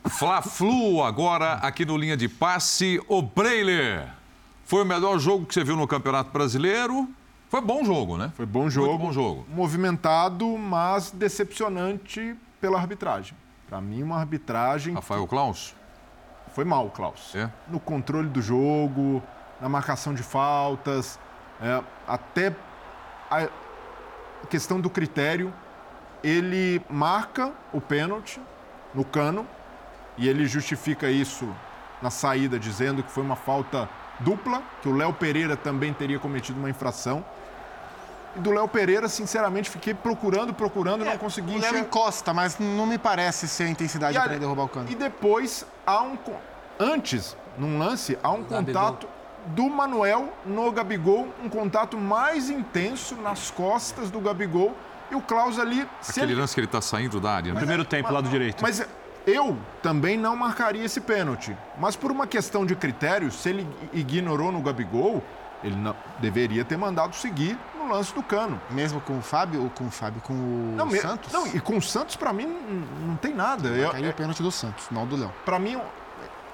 Fla-Flu agora aqui no Linha de Passe, o Breiler. Foi o melhor jogo que você viu no Campeonato Brasileiro. Foi bom jogo, né? Foi bom jogo. Muito bom jogo. Movimentado, mas decepcionante pela arbitragem. Para mim, uma arbitragem. Rafael Klaus? Foi mal, Klaus. É? No controle do jogo, na marcação de faltas, é, até a questão do critério. Ele marca o pênalti no cano e ele justifica isso na saída, dizendo que foi uma falta dupla, que o Léo Pereira também teria cometido uma infração. E do Léo Pereira, sinceramente, fiquei procurando, procurando, não consegui O Léo enxergar. encosta, mas não me parece ser a intensidade para derrubar o cano. e depois há um. Antes, num lance, há um contato do Manuel no Gabigol, um contato mais intenso nas costas do Gabigol. E o Klaus ali. Aquele ele- lance que ele está saindo da área, né? Primeiro tempo, lado direito. Mas eu também não marcaria esse pênalti. Mas por uma questão de critério, se ele ignorou no Gabigol, ele não, deveria ter mandado seguir no lance do cano. Mesmo com o Fábio ou com o Fábio, com o Não, Santos? não, e com o Santos, pra mim, não, não tem nada. Eu- Caiu o pênalti do Santos, não do Léo. Para mim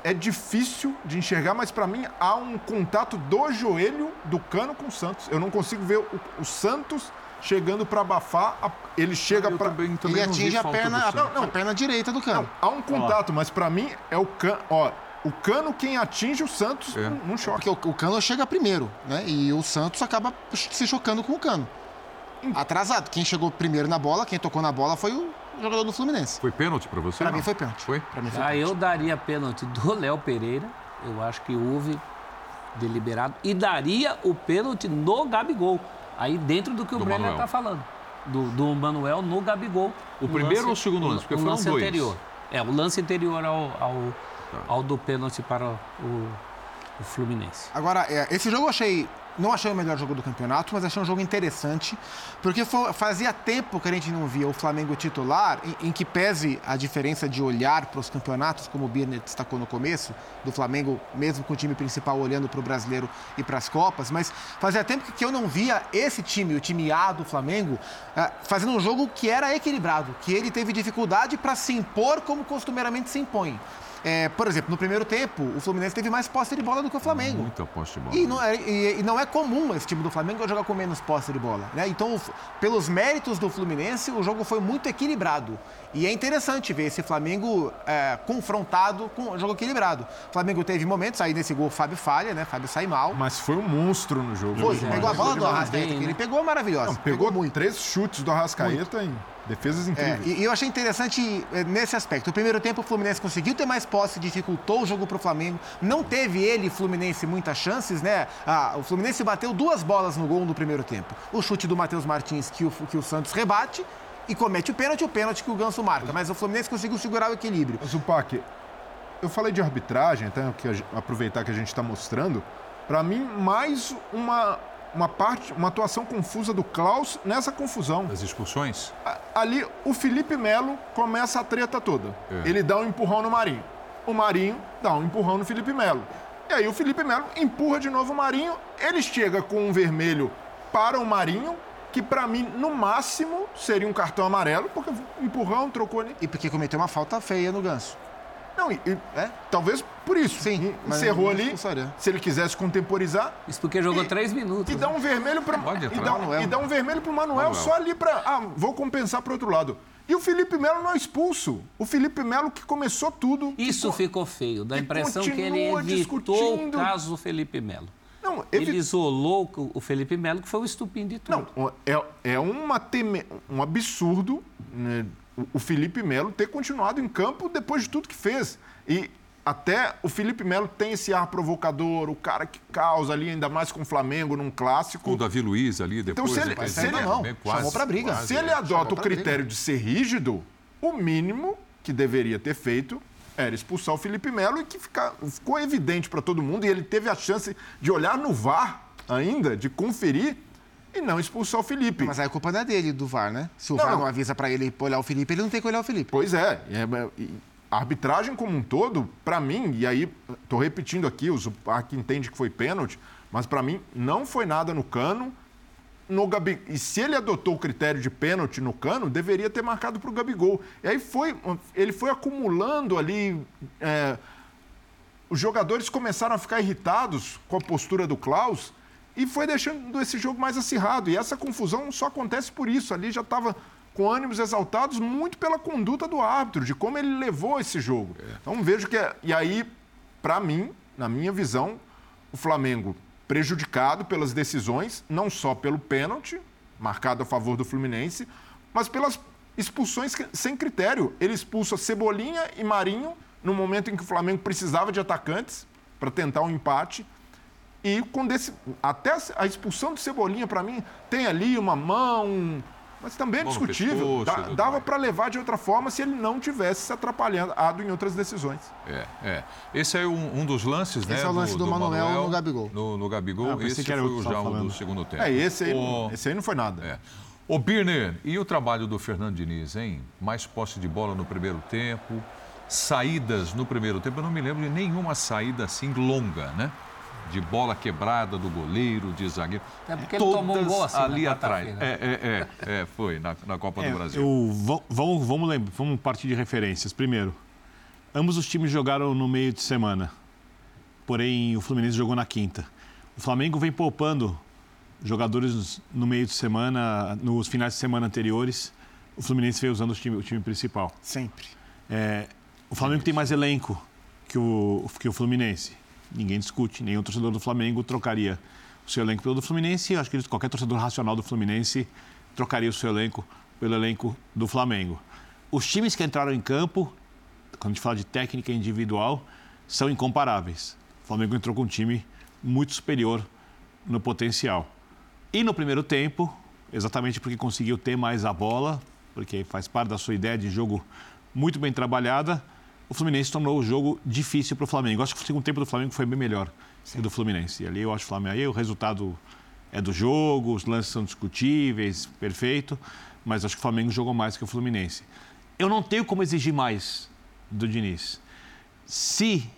é difícil de enxergar, mas para mim há um contato do joelho do Cano com o Santos. Eu não consigo ver o, o Santos chegando para abafar, a- ele chega para também, também Ele não vi atinge a perna, a. Não, a perna direita do cano. Não, há um contato, mas para mim é o Cano, ó, o Cano quem atinge o Santos É. num, choque. Porque o, o cano chega primeiro, né? E o Santos acaba se chocando com o cano. Atrasado. Quem chegou primeiro na bola, quem tocou na bola foi o jogador do Fluminense. Foi pênalti para você? Pra não? mim foi pênalti. Foi? Pra mim foi Ah, pênalti. eu daria pênalti do Léo Pereira. Eu acho que houve deliberado. E daria o pênalti no Gabigol. Aí dentro do que o Do Brenner está falando. Do, do Manuel no Gabigol. O primeiro ou o segundo lance? Porque o foram lance dois. anterior. É, o lance anterior ao, ao, Tá. ao do pênalti para o, o Fluminense. Agora, é, esse jogo eu achei. Não achei o melhor jogo do campeonato, mas achei um jogo interessante, porque foi- fazia tempo que a gente não via o Flamengo titular, em, em que pese a diferença de olhar para os campeonatos, como o Birner destacou no começo, do Flamengo, mesmo com o time principal olhando para o brasileiro e para as Copas, mas fazia tempo que eu não via esse time, o time A do Flamengo, ah, fazendo um jogo que era equilibrado, que ele teve dificuldade para se impor como costumeiramente se impõe. É, por exemplo, no primeiro tempo, o Fluminense teve mais posse de bola do que o Flamengo. Muita posse de bola. E não, é, e- e não é comum esse time do Flamengo jogar com menos posse de bola. Né? Então, o- pelos méritos do Fluminense, o jogo foi muito equilibrado. E é interessante ver esse Flamengo é, confrontado com o jogo equilibrado. O Flamengo teve momentos, aí nesse gol o Fábio falha, né? Fábio sai mal. Mas foi um monstro no jogo. Foi, é, pegou a bola do Arrascaeta, ele né? pegou maravilhosa. Não, pegou três chutes do Arrascaeta em defesas É, incríveis. e, e eu achei interessante é, nesse aspecto. O primeiro tempo o Fluminense conseguiu ter mais posse, dificultou o jogo para o Flamengo. Não teve ele, Fluminense, muitas chances, né? Ah, o Fluminense bateu duas bolas no gol no primeiro tempo. O chute do Matheus Martins que o, que o Santos rebate e comete o pênalti, o pênalti que o Ganso marca. Mas o Fluminense conseguiu segurar o equilíbrio. Zupac, eu falei de arbitragem, até que a aproveitar que a gente está mostrando. Para mim, mais uma, uma parte, uma atuação confusa do Klaus nessa confusão. Das expulsões? Ali, o Felipe Melo começa a treta toda. É. Ele dá um empurrão no Marinho. O Marinho dá um empurrão no Felipe Melo. E aí o Felipe Melo empurra de novo o Marinho. Ele chega com um vermelho para o Marinho, que para mim, no máximo, seria um cartão amarelo, porque empurrão, trocou ali. E porque cometeu uma falta feia no Ganso. Não, e, e- É? talvez por isso. Sim, Encerrou ali. Se ele quisesse contemporizar. Isso porque jogou E- três minutos. E dá né? um vermelho para e dá, um- Manuel. e dá um vermelho pro Manuel, Manuel. só ali para ah, vou compensar pro outro lado. E o Felipe Melo não é expulso. O Felipe Melo que começou tudo. Isso que- ficou feio. Dá a impressão que ele evitou discutindo. o caso Felipe Melo. Não, Ele isolou o Felipe Melo, que foi o estupim de tudo. não é, é uma teme... um absurdo né, o- Felipe Melo ter continuado em campo depois de tudo que fez. E até o Felipe Melo tem esse ar provocador, o cara que causa ali, ainda mais com o Flamengo num clássico. O Davi Luiz ali depois. Então, se ele- se ele- não, bem, chamou pra briga. quase, Se ele é. adota o critério de ser rígido, o mínimo que deveria ter feito era expulsar o Felipe Melo e que fica- ficou evidente para todo mundo. E ele teve a chance de olhar no VAR ainda, de conferir e não expulsar o Felipe. Mas aí a culpa não é dele, do VAR, né? Se o Não, VAR não. avisa para ele olhar o Felipe, ele não tem que olhar o Felipe. Pois é. é- a arbitragem como um todo, para mim, e aí estou repetindo aqui, o Zupac entende que foi pênalti, mas para mim não foi nada no cano. No Gabi... E se ele adotou o critério de pênalti no cano, deveria ter marcado para o Gabigol. E aí foi, ele foi acumulando ali é, os jogadores começaram a ficar irritados com a postura do Klaus e foi deixando esse jogo mais acirrado. E essa confusão só acontece por isso. Ali já estava com ânimos exaltados muito pela conduta do árbitro, de como ele levou esse jogo. É. Então vejo que. É, e aí, para mim, na minha visão, o Flamengo prejudicado pelas decisões, não só pelo pênalti, marcado a favor do Fluminense, mas pelas expulsões sem critério. Ele expulsa Cebolinha e Marinho no momento em que o Flamengo precisava de atacantes para tentar um empate. E com desse, até a expulsão do Cebolinha, para mim, tem ali uma mão, mas também é discutível. Pescoço, dava para levar de outra forma se ele não tivesse se atrapalhado em outras decisões. É, é. Esse é um, um dos lances, né? Esse é o lance do, do, do Manuel, Manuel, no Gabigol. No, no Gabigol. Ah, esse foi o já o do segundo tempo. É, esse aí, o... esse aí não foi nada. É. Ô, Birner, e o trabalho do Fernando Diniz, hein? Mais posse de bola no primeiro tempo, saídas no primeiro tempo. Eu não me lembro de nenhuma saída assim longa, né? De bola quebrada do goleiro, de zagueiro. É porque Todas ele tomou um gol assim ali atrás. É, é, é, é, foi na, na Copa é, do Brasil. Eu, vamos, vamos, lembrar, vamos partir de referências. Primeiro, ambos os times jogaram no meio de semana. Porém, o Fluminense jogou na quinta. O Flamengo vem poupando jogadores no meio de semana, nos finais de semana anteriores. O Fluminense veio usando o time, o time principal. Sempre. É, o Flamengo tem mais elenco que o, que o Fluminense. Ninguém discute, nenhum torcedor do Flamengo trocaria o seu elenco pelo do Fluminense. Acho que qualquer torcedor racional do Fluminense trocaria o seu elenco pelo elenco do Flamengo. Os times que entraram em campo, quando a gente fala de técnica individual, são incomparáveis. O Flamengo entrou com um time muito superior no potencial. E no primeiro tempo, exatamente porque conseguiu ter mais a bola, porque faz parte da sua ideia de jogo muito bem trabalhada, o Fluminense tornou o jogo difícil para o Flamengo. Acho que o segundo tempo do Flamengo foi bem melhor Sim. que do Fluminense. E ali eu acho que o Flamengo, aí o resultado é do jogo, os lances são discutíveis, perfeito, mas acho que o Flamengo jogou mais que o Fluminense. Eu não tenho como exigir mais do Diniz. Se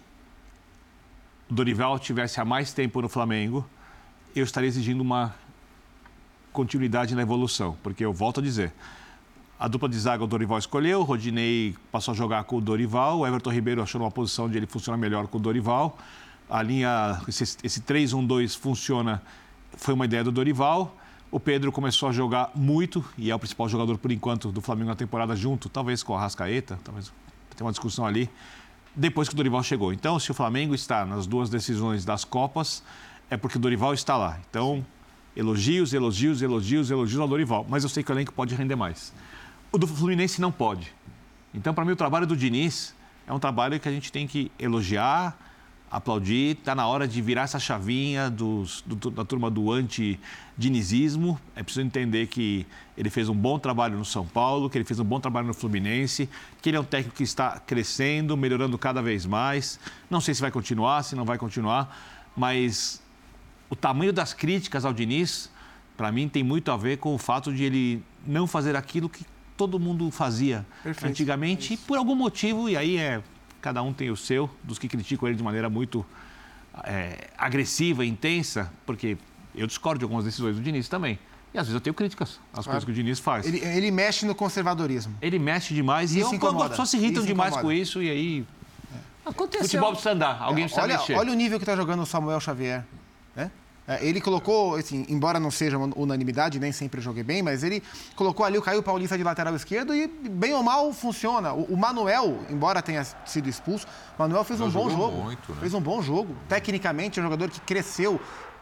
o Dorival tivesse há mais tempo no Flamengo, eu estaria exigindo uma continuidade na evolução, porque eu volto a dizer, a dupla de zaga o Dorival escolheu, o Rodinei passou a jogar com o Dorival, o Everton Ribeiro achou uma posição onde ele funciona melhor com o Dorival. A linha, esse, esse 3-1-2 funciona, foi uma ideia do Dorival. O Pedro começou a jogar muito e é o principal jogador por enquanto do Flamengo na temporada junto, talvez com o Arrascaeta, talvez tem uma discussão ali, depois que o Dorival chegou. Então, se o Flamengo está nas duas decisões das Copas, é porque o Dorival está lá. Então, elogios, elogios, elogios, elogios ao Dorival, mas eu sei que o elenco pode render mais. O do Fluminense não pode. Então, para mim, o trabalho do Diniz é um trabalho que a gente tem que elogiar, aplaudir. Está na hora de virar essa chavinha dos, do, da turma do anti-dinizismo. É preciso entender que ele fez um bom trabalho no São Paulo, que ele fez um bom trabalho no Fluminense, que ele é um técnico que está crescendo, melhorando cada vez mais. Não sei se vai continuar, se não vai continuar, mas o tamanho das críticas ao Diniz, para mim, tem muito a ver com o fato de ele não fazer aquilo que todo mundo fazia Perfeito. antigamente, é por algum motivo, e aí é cada um tem o seu, dos que criticam ele de maneira muito é, agressiva, intensa, porque eu discordo de algumas decisões do Diniz também. E às vezes eu tenho críticas às claro. coisas que o Diniz faz. Ele, ele, mexe no conservadorismo. Ele mexe demais isso e eu, as pessoas se irritam demais incomoda. com isso e aí. É. Aconteceu. Futebol precisa andar, alguém precisa olha, mexer. Olha o nível que está jogando o Samuel Xavier. É, ele colocou, assim, embora não seja unanimidade, nem sempre joguei bem, mas ele colocou ali o Caio Paulista de lateral esquerdo e, bem ou mal, funciona. O, o Manuel, embora tenha sido expulso, o Manuel fez um bom jogo. Muito, né? Fez um bom jogo. Tecnicamente, é um jogador que cresceu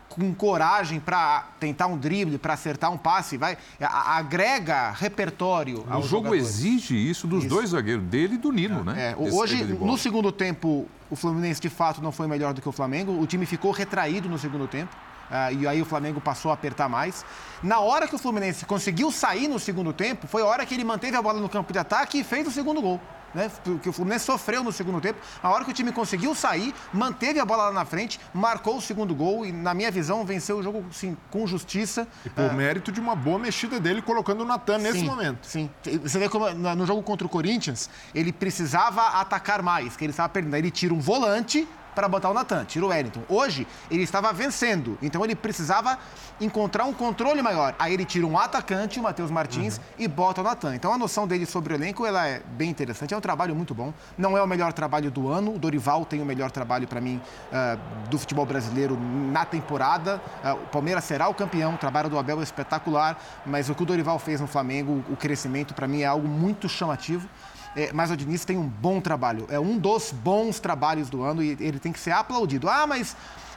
com coragem para tentar um drible, para acertar um passe, vai agrega repertório. O jogo jogadores. exige isso dos isso. dois zagueiros, dele e do Nino, é, né? É. Hoje, no segundo tempo, o Fluminense de fato não foi melhor do que o Flamengo. O time ficou retraído no segundo tempo. Uh, e aí o Flamengo passou a apertar mais. Na hora que o Fluminense conseguiu sair no segundo tempo, foi a hora que ele manteve a bola no campo de ataque e fez o segundo gol. Né, que o Fluminense sofreu no segundo tempo. A hora que o time conseguiu sair, manteve a bola lá na frente, marcou o segundo gol e, na minha visão, venceu o jogo sim, com justiça. E por uh, mérito de uma boa mexida dele colocando o Natan nesse momento. Sim. Você vê como no jogo contra o Corinthians, ele precisava atacar mais, que ele estava perdendo. Aí ele tira um volante para botar o Natan, tira o Wellington. Hoje, ele estava vencendo, então ele precisava encontrar um controle maior. Aí ele tira um atacante, o Matheus Martins, uhum. e bota o Natan. Então a noção dele sobre o elenco ela é bem interessante, é um trabalho muito bom. Não é o melhor trabalho do ano, o Dorival tem o melhor trabalho para mim uh, do futebol brasileiro na temporada. Uh, o Palmeiras será o campeão, o trabalho do Abel é espetacular, mas o que o Dorival fez no Flamengo, o crescimento para mim é algo muito chamativo. É, mas o Diniz tem um bom trabalho. É um dos bons trabalhos do ano e ele tem que ser aplaudido. Ah, mas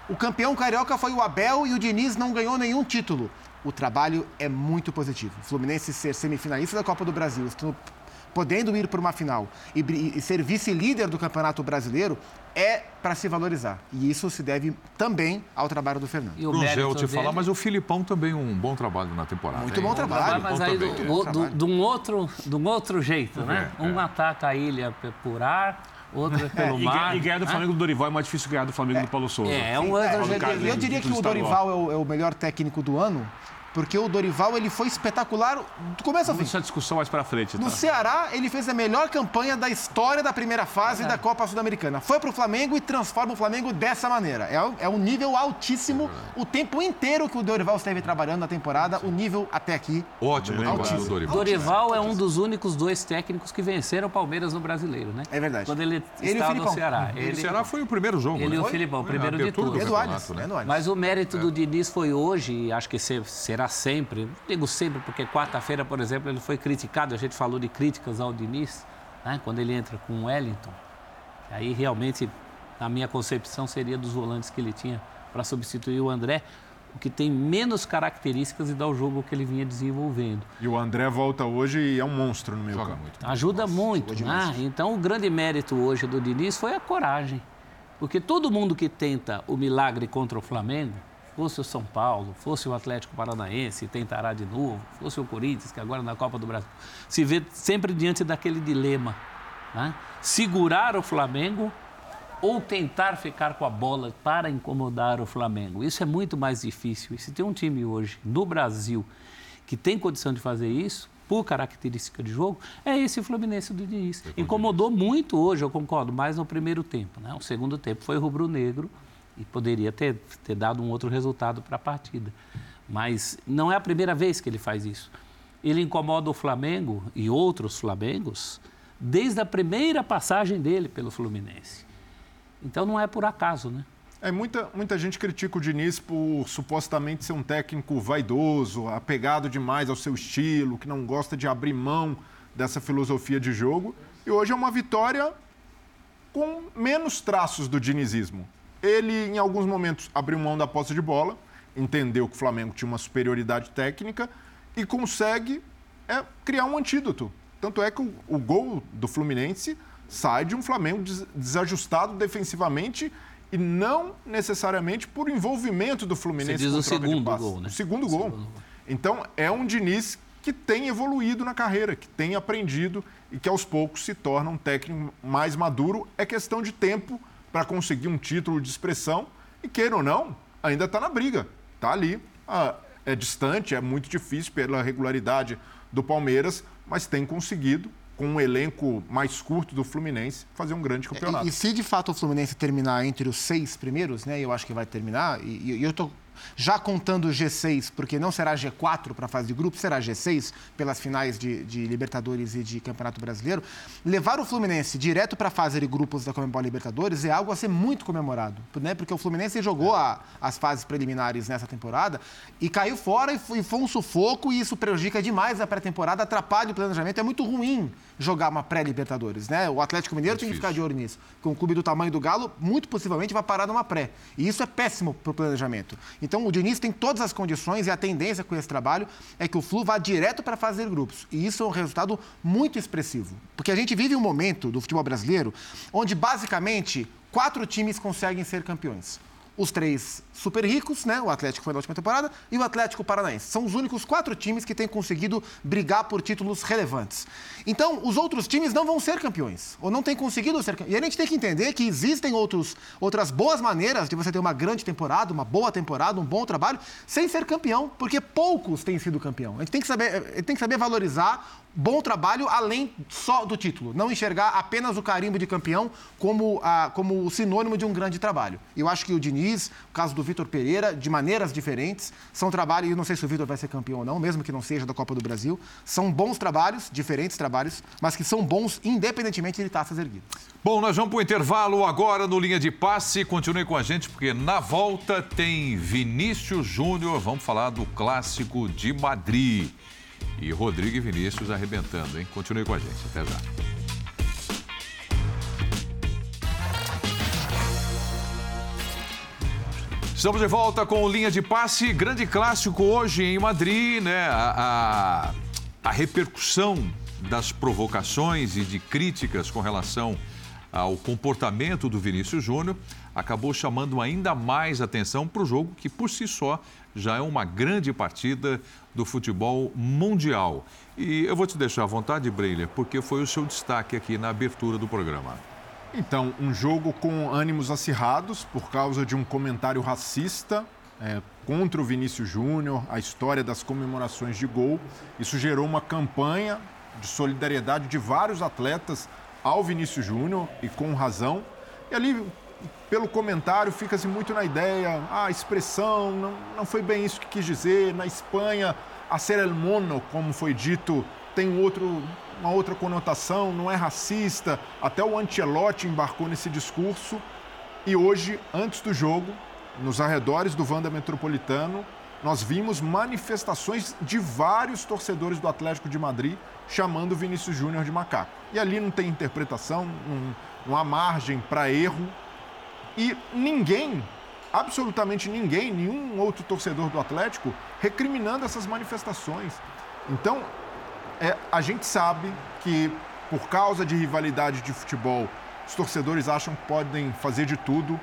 o campeão carioca foi o Abel e o Diniz não ganhou nenhum título. O trabalho é muito positivo. O Fluminense ser semifinalista da Copa do Brasil, podendo ir para uma final e, e ser vice-líder do Campeonato Brasileiro, é para se valorizar. E isso se deve também ao trabalho do Fernando. E o Cruzel te dele... falar, mas o Filipão também um bom trabalho na temporada. Muito bom trabalho. Mas aí de um outro, do um outro jeito, né? É, um é. ataca a ilha por ar, outro é pelo é, mar. E, ganhar do Flamengo do Dorival é mais difícil ganhar do Flamengo do Paulo Souza. É, é um outro jeito. Eu diria que o Dorival é o, é o melhor técnico do ano porque o Dorival ele foi espetacular do começo ao fim. Essa discussão mais para frente. Tá? No Ceará, ele fez a melhor campanha da história da primeira fase é. da Copa Sul-Americana. Foi para o Flamengo e transforma o Flamengo dessa maneira. É, é um nível altíssimo é o tempo inteiro que o Dorival esteve trabalhando na temporada, o nível até aqui. Ótimo, né, altíssimo. Dorival. Dorival é um dos únicos dois técnicos que venceram o Palmeiras no Brasileiro, né? É verdade. Quando ele, ele estava no Ceará. Ele, o Ceará foi o primeiro jogo. Ele né? e o Filipão, o primeiro de tudo. Eduardo, né? Mas o mérito do Diniz foi hoje, e acho que será sempre, digo sempre porque quarta-feira, por exemplo, ele foi criticado, a gente falou de críticas ao Diniz, né, quando ele entra com o Wellington. Aí realmente, na minha concepção, seria dos volantes que ele tinha para substituir o André, o que tem menos características e dá o jogo que ele vinha desenvolvendo. E o André volta hoje e é um monstro no meio Joga campo. Muito. Ajuda Nossa, muito. Né? Então, o grande mérito hoje do Diniz foi a coragem. Porque todo mundo que tenta o milagre contra o Flamengo, fosse o São Paulo, fosse o Atlético Paranaense, tentará de novo, fosse o Corinthians, que agora na Copa do Brasil, se vê sempre diante daquele dilema. Né? Segurar o Flamengo ou tentar ficar com a bola para incomodar o Flamengo. Isso é muito mais difícil. E se tem um time hoje no Brasil que tem condição de fazer isso, por característica de jogo, é esse Fluminense do Diniz. Incomodou muito hoje, eu concordo, mais no primeiro tempo. Né? O segundo tempo foi rubro-negro, e poderia ter, ter dado um outro resultado para a partida. Mas não é a primeira vez que ele faz isso. Ele incomoda o Flamengo e outros Flamengos desde a primeira passagem dele pelo Fluminense. Então não é por acaso, né? É, muita, muita gente critica o Diniz por supostamente ser um técnico vaidoso, apegado demais ao seu estilo, que não gosta de abrir mão dessa filosofia de jogo. E hoje é uma vitória com menos traços do dinizismo. Ele, em alguns momentos, abriu mão da posse de bola, entendeu que o Flamengo tinha uma superioridade técnica e consegue é, criar um antídoto. Tanto é que o, o gol do Fluminense sai de um Flamengo des, desajustado defensivamente e não necessariamente por envolvimento do Fluminense. Você diz o segundo gol, né? O segundo gol. Segundo. Então, é um Diniz que tem evoluído na carreira, que tem aprendido e que aos poucos se torna um técnico mais maduro. É questão de tempo para conseguir um título de expressão e, queira ou não, ainda está na briga. Está ali. Ah, é distante, é muito difícil pela regularidade do Palmeiras, mas tem conseguido com um elenco mais curto do Fluminense, fazer um grande campeonato. E, e se de fato o Fluminense terminar entre os seis primeiros, né? Eu acho que vai terminar, e, e eu estou já contando o G6, porque não será G4 para a fase de grupo, será G6 pelas finais de, de, Libertadores e de Campeonato Brasileiro. Levar o Fluminense direto para a fase de grupos da Comembol Libertadores é algo a ser muito comemorado, né? porque o Fluminense jogou a, as fases preliminares nessa temporada e caiu fora e foi, e foi um sufoco e isso prejudica demais a pré-temporada, atrapalha o planejamento. É muito ruim jogar uma pré-Libertadores. Né? O Atlético Mineiro é tem que ficar de olho nisso. Com um clube do tamanho do Galo, muito possivelmente vai parar numa pré. E isso é péssimo para o planejamento. Então, o Diniz tem todas as condições e a tendência com esse trabalho é que o Flu vá direto para fazer grupos. E isso é um resultado muito expressivo. Porque a gente vive um momento do futebol brasileiro onde, basicamente, quatro times conseguem ser campeões os três super ricos, né? O Atlético foi na última temporada e o Atlético Paranaense. São os únicos quatro times que têm conseguido brigar por títulos relevantes. Então, os outros times não vão ser campeões, ou não têm conseguido ser campeões. E a gente tem que entender que existem outros, outras boas maneiras de você ter uma grande temporada, uma boa temporada, um bom trabalho, sem ser campeão, porque poucos têm sido campeão. A gente tem que saber, tem que saber valorizar bom trabalho além só do título. Não enxergar apenas o carimbo de campeão como, a, como o sinônimo de um grande trabalho. Eu acho que o Diniz, o caso do Vitor Pereira, de maneiras diferentes, são trabalhos, e não sei se o Vitor vai ser campeão ou não, mesmo que não seja da Copa do Brasil, são bons trabalhos, diferentes trabalhos, mas que são bons independentemente de taças erguidas. Bom, nós vamos para o intervalo agora no Linha de Passe. Continue com a gente, porque na volta tem Vinícius Júnior. Vamos falar do clássico de Madrid. E Rodrigo e Vinícius arrebentando, hein? Continue com a gente. Até já. Estamos de volta com Linha de Passe, grande clássico hoje em Madrid, né? A, a, a, repercussão das provocações e de críticas com relação ao comportamento do Vinícius Júnior acabou chamando ainda mais atenção para o jogo que, por si só, já é uma grande partida do futebol mundial. E eu vou te deixar à vontade, Breilha, porque foi o seu destaque aqui na abertura do programa. Então, um jogo com ânimos acirrados por causa de um comentário racista é, contra o Vinícius Júnior, a história das comemorações de gol. Isso gerou uma campanha de solidariedade de vários atletas ao Vinícius Júnior e com razão. E ali pelo comentário fica-se muito na ideia, ah, a expressão não, não foi bem isso que quis dizer. Na Espanha, a ser el mono, como foi dito, tem outro, uma outra conotação, não é racista. Até o Ancelotti embarcou nesse discurso. E hoje, antes do jogo, nos arredores do Vanda Metropolitano, nós vimos manifestações de vários torcedores do Atlético de Madrid chamando Vinícius Júnior de macaco. E ali não tem interpretação, não, não há margem para erro. E ninguém, absolutamente ninguém, nenhum outro torcedor do Atlético, recriminando essas manifestações. Então, é, a gente sabe que, por causa de rivalidade de futebol, os torcedores acham que podem fazer de tudo.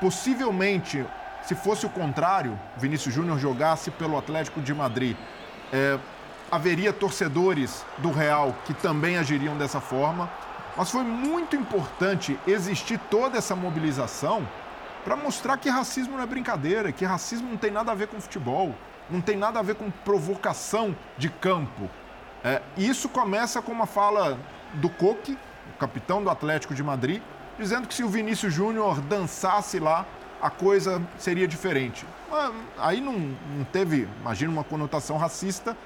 Possivelmente, se fosse o contrário, Vinícius Júnior jogasse pelo Atlético de Madrid, é, haveria torcedores do Real que também agiriam dessa forma. Mas foi muito importante existir toda essa mobilização para mostrar que racismo não é brincadeira, que racismo não tem nada a ver com futebol, não tem nada a ver com provocação de campo. É, isso começa com uma fala do Coque, capitão do Atlético de Madrid, dizendo que se o Vinícius Júnior dançasse lá, a coisa seria diferente. Aí não, não teve, imagina, uma conotação racista,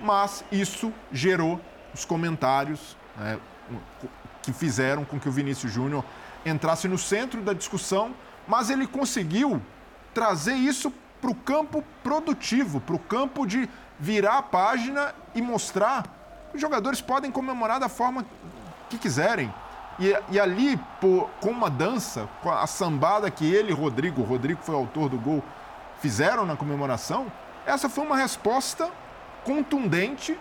mas isso gerou os comentários. Né, que fizeram com que o Vinícius Júnior entrasse no centro da discussão, mas ele conseguiu trazer isso para o campo produtivo, para o campo de virar a página e mostrar que os jogadores podem comemorar da forma que quiserem. E, e ali, por, com uma dança, com a sambada que ele e Rodrigo, Rodrigo foi autor do gol, fizeram na comemoração, essa foi uma resposta contundente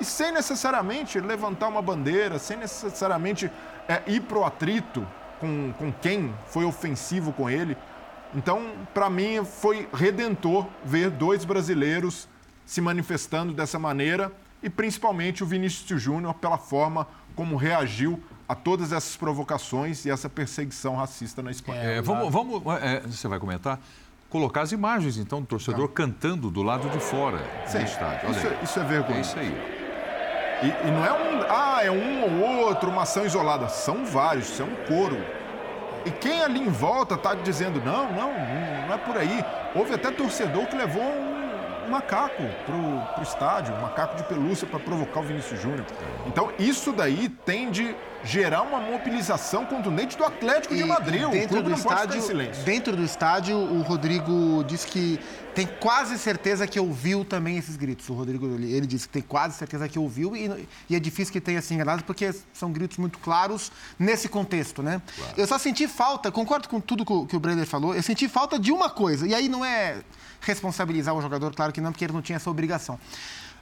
e sem necessariamente levantar uma bandeira, sem necessariamente é, ir para o atrito com, com quem foi ofensivo com ele. Então, para mim, foi redentor ver dois brasileiros se manifestando dessa maneira e principalmente o Vinícius Júnior pela forma como reagiu a todas essas provocações e essa perseguição racista na Espanha. É, vamos, vamos é, você vai comentar? Colocar as imagens, então, do torcedor tá. cantando do lado de fora Sim, do estádio. Isso, é, isso é vergonha. É isso aí. E, e, não é um, ah, é um ou outro, uma ação isolada. São vários, isso é um coro. E quem ali em volta está dizendo, não, não, não é por aí. Houve até torcedor que levou um macaco pro, pro estádio, um macaco de pelúcia para provocar o Vinícius Júnior. Então, isso daí tem de gerar uma mobilização contundente do Atlético e, de Madrid. Dentro do estádio, dentro do estádio, o Rodrigo disse que tem quase certeza que ouviu também esses gritos. O Rodrigo ele disse que tem quase certeza que ouviu e, e é difícil que tenha se enganado porque são gritos muito claros nesse contexto, né? Claro. Eu só senti falta, concordo com tudo que o Brenner falou, eu senti falta de uma coisa e aí não é responsabilizar o jogador, claro que não, porque ele não tinha essa obrigação.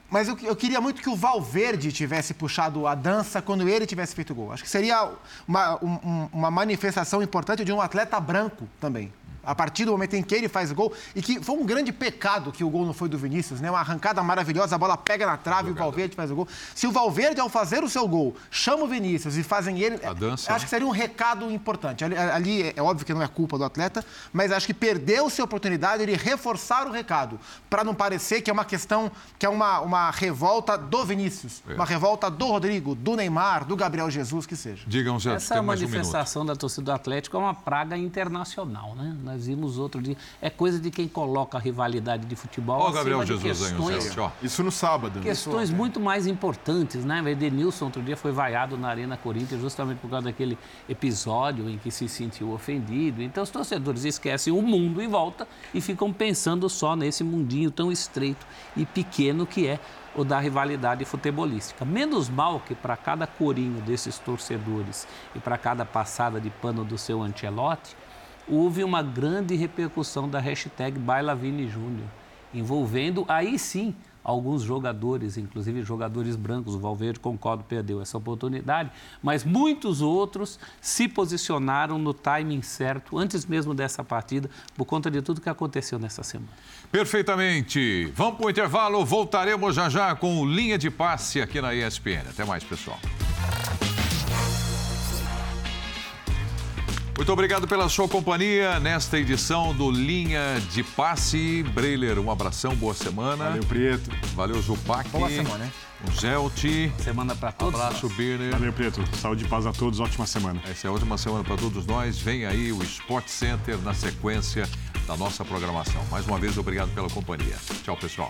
Mas eu, eu, queria muito que o Valverde tivesse puxado a dança quando ele tivesse feito gol. Acho que seria uma, um, uma manifestação importante de um atleta branco também. A partir do momento em que ele faz o gol, e que foi um grande pecado que o gol não foi do Vinícius, né? Uma arrancada maravilhosa, a bola pega na trave e o Valverde faz o gol. Se o Valverde, ao fazer o seu gol, chama o Vinícius e fazem ele. A dança, acho né? que seria um recado importante. Ali, ali é óbvio que não é culpa do atleta, mas acho que perdeu-se a oportunidade de reforçar o recado, para não parecer que é uma questão, que é uma, uma revolta do Vinícius, É. uma revolta do Rodrigo, do Neymar, do Gabriel Jesus, que seja. Digam, Zé, Essa tem mais um manifestação da torcida do Atlético é uma praga internacional, né? Nós vimos outro dia. É coisa de quem coloca a rivalidade de futebol Ó o Gabriel Jesus aí, o questões, Zé, ó. Isso no sábado. né? questões muito mais importantes, né? O Edenilson outro dia foi vaiado na Arena Corinthians justamente por causa daquele episódio em que se sentiu ofendido. Então os torcedores esquecem o mundo em volta e ficam pensando só nesse mundinho tão estreito e pequeno que é o da rivalidade futebolística. Menos mal que para cada corinho desses torcedores e para cada passada de pano do seu Ancelotti, houve uma grande repercussão da hashtag Bailavini Júnior, envolvendo aí sim alguns jogadores, inclusive jogadores brancos. O Valverde, concordo, perdeu essa oportunidade, mas muitos outros se posicionaram no timing certo, antes mesmo dessa partida, por conta de tudo que aconteceu nessa semana. Perfeitamente. Vamos para o intervalo. Voltaremos já já com Linha de Passe aqui na ESPN. Até mais, pessoal. Muito obrigado pela sua companhia nesta edição do Linha de Passe. Breiler, um abração, boa semana. Valeu, Prieto. Valeu, Zupac. Boa semana, hein? O Zelti. Semana para todos. Abraço, Birner. Valeu, Preto. Saúde e paz a todos. Ótima semana. Essa é a última semana para todos nós. Vem aí o Sport Center na sequência da nossa programação. Mais uma vez, obrigado pela companhia. Tchau, pessoal.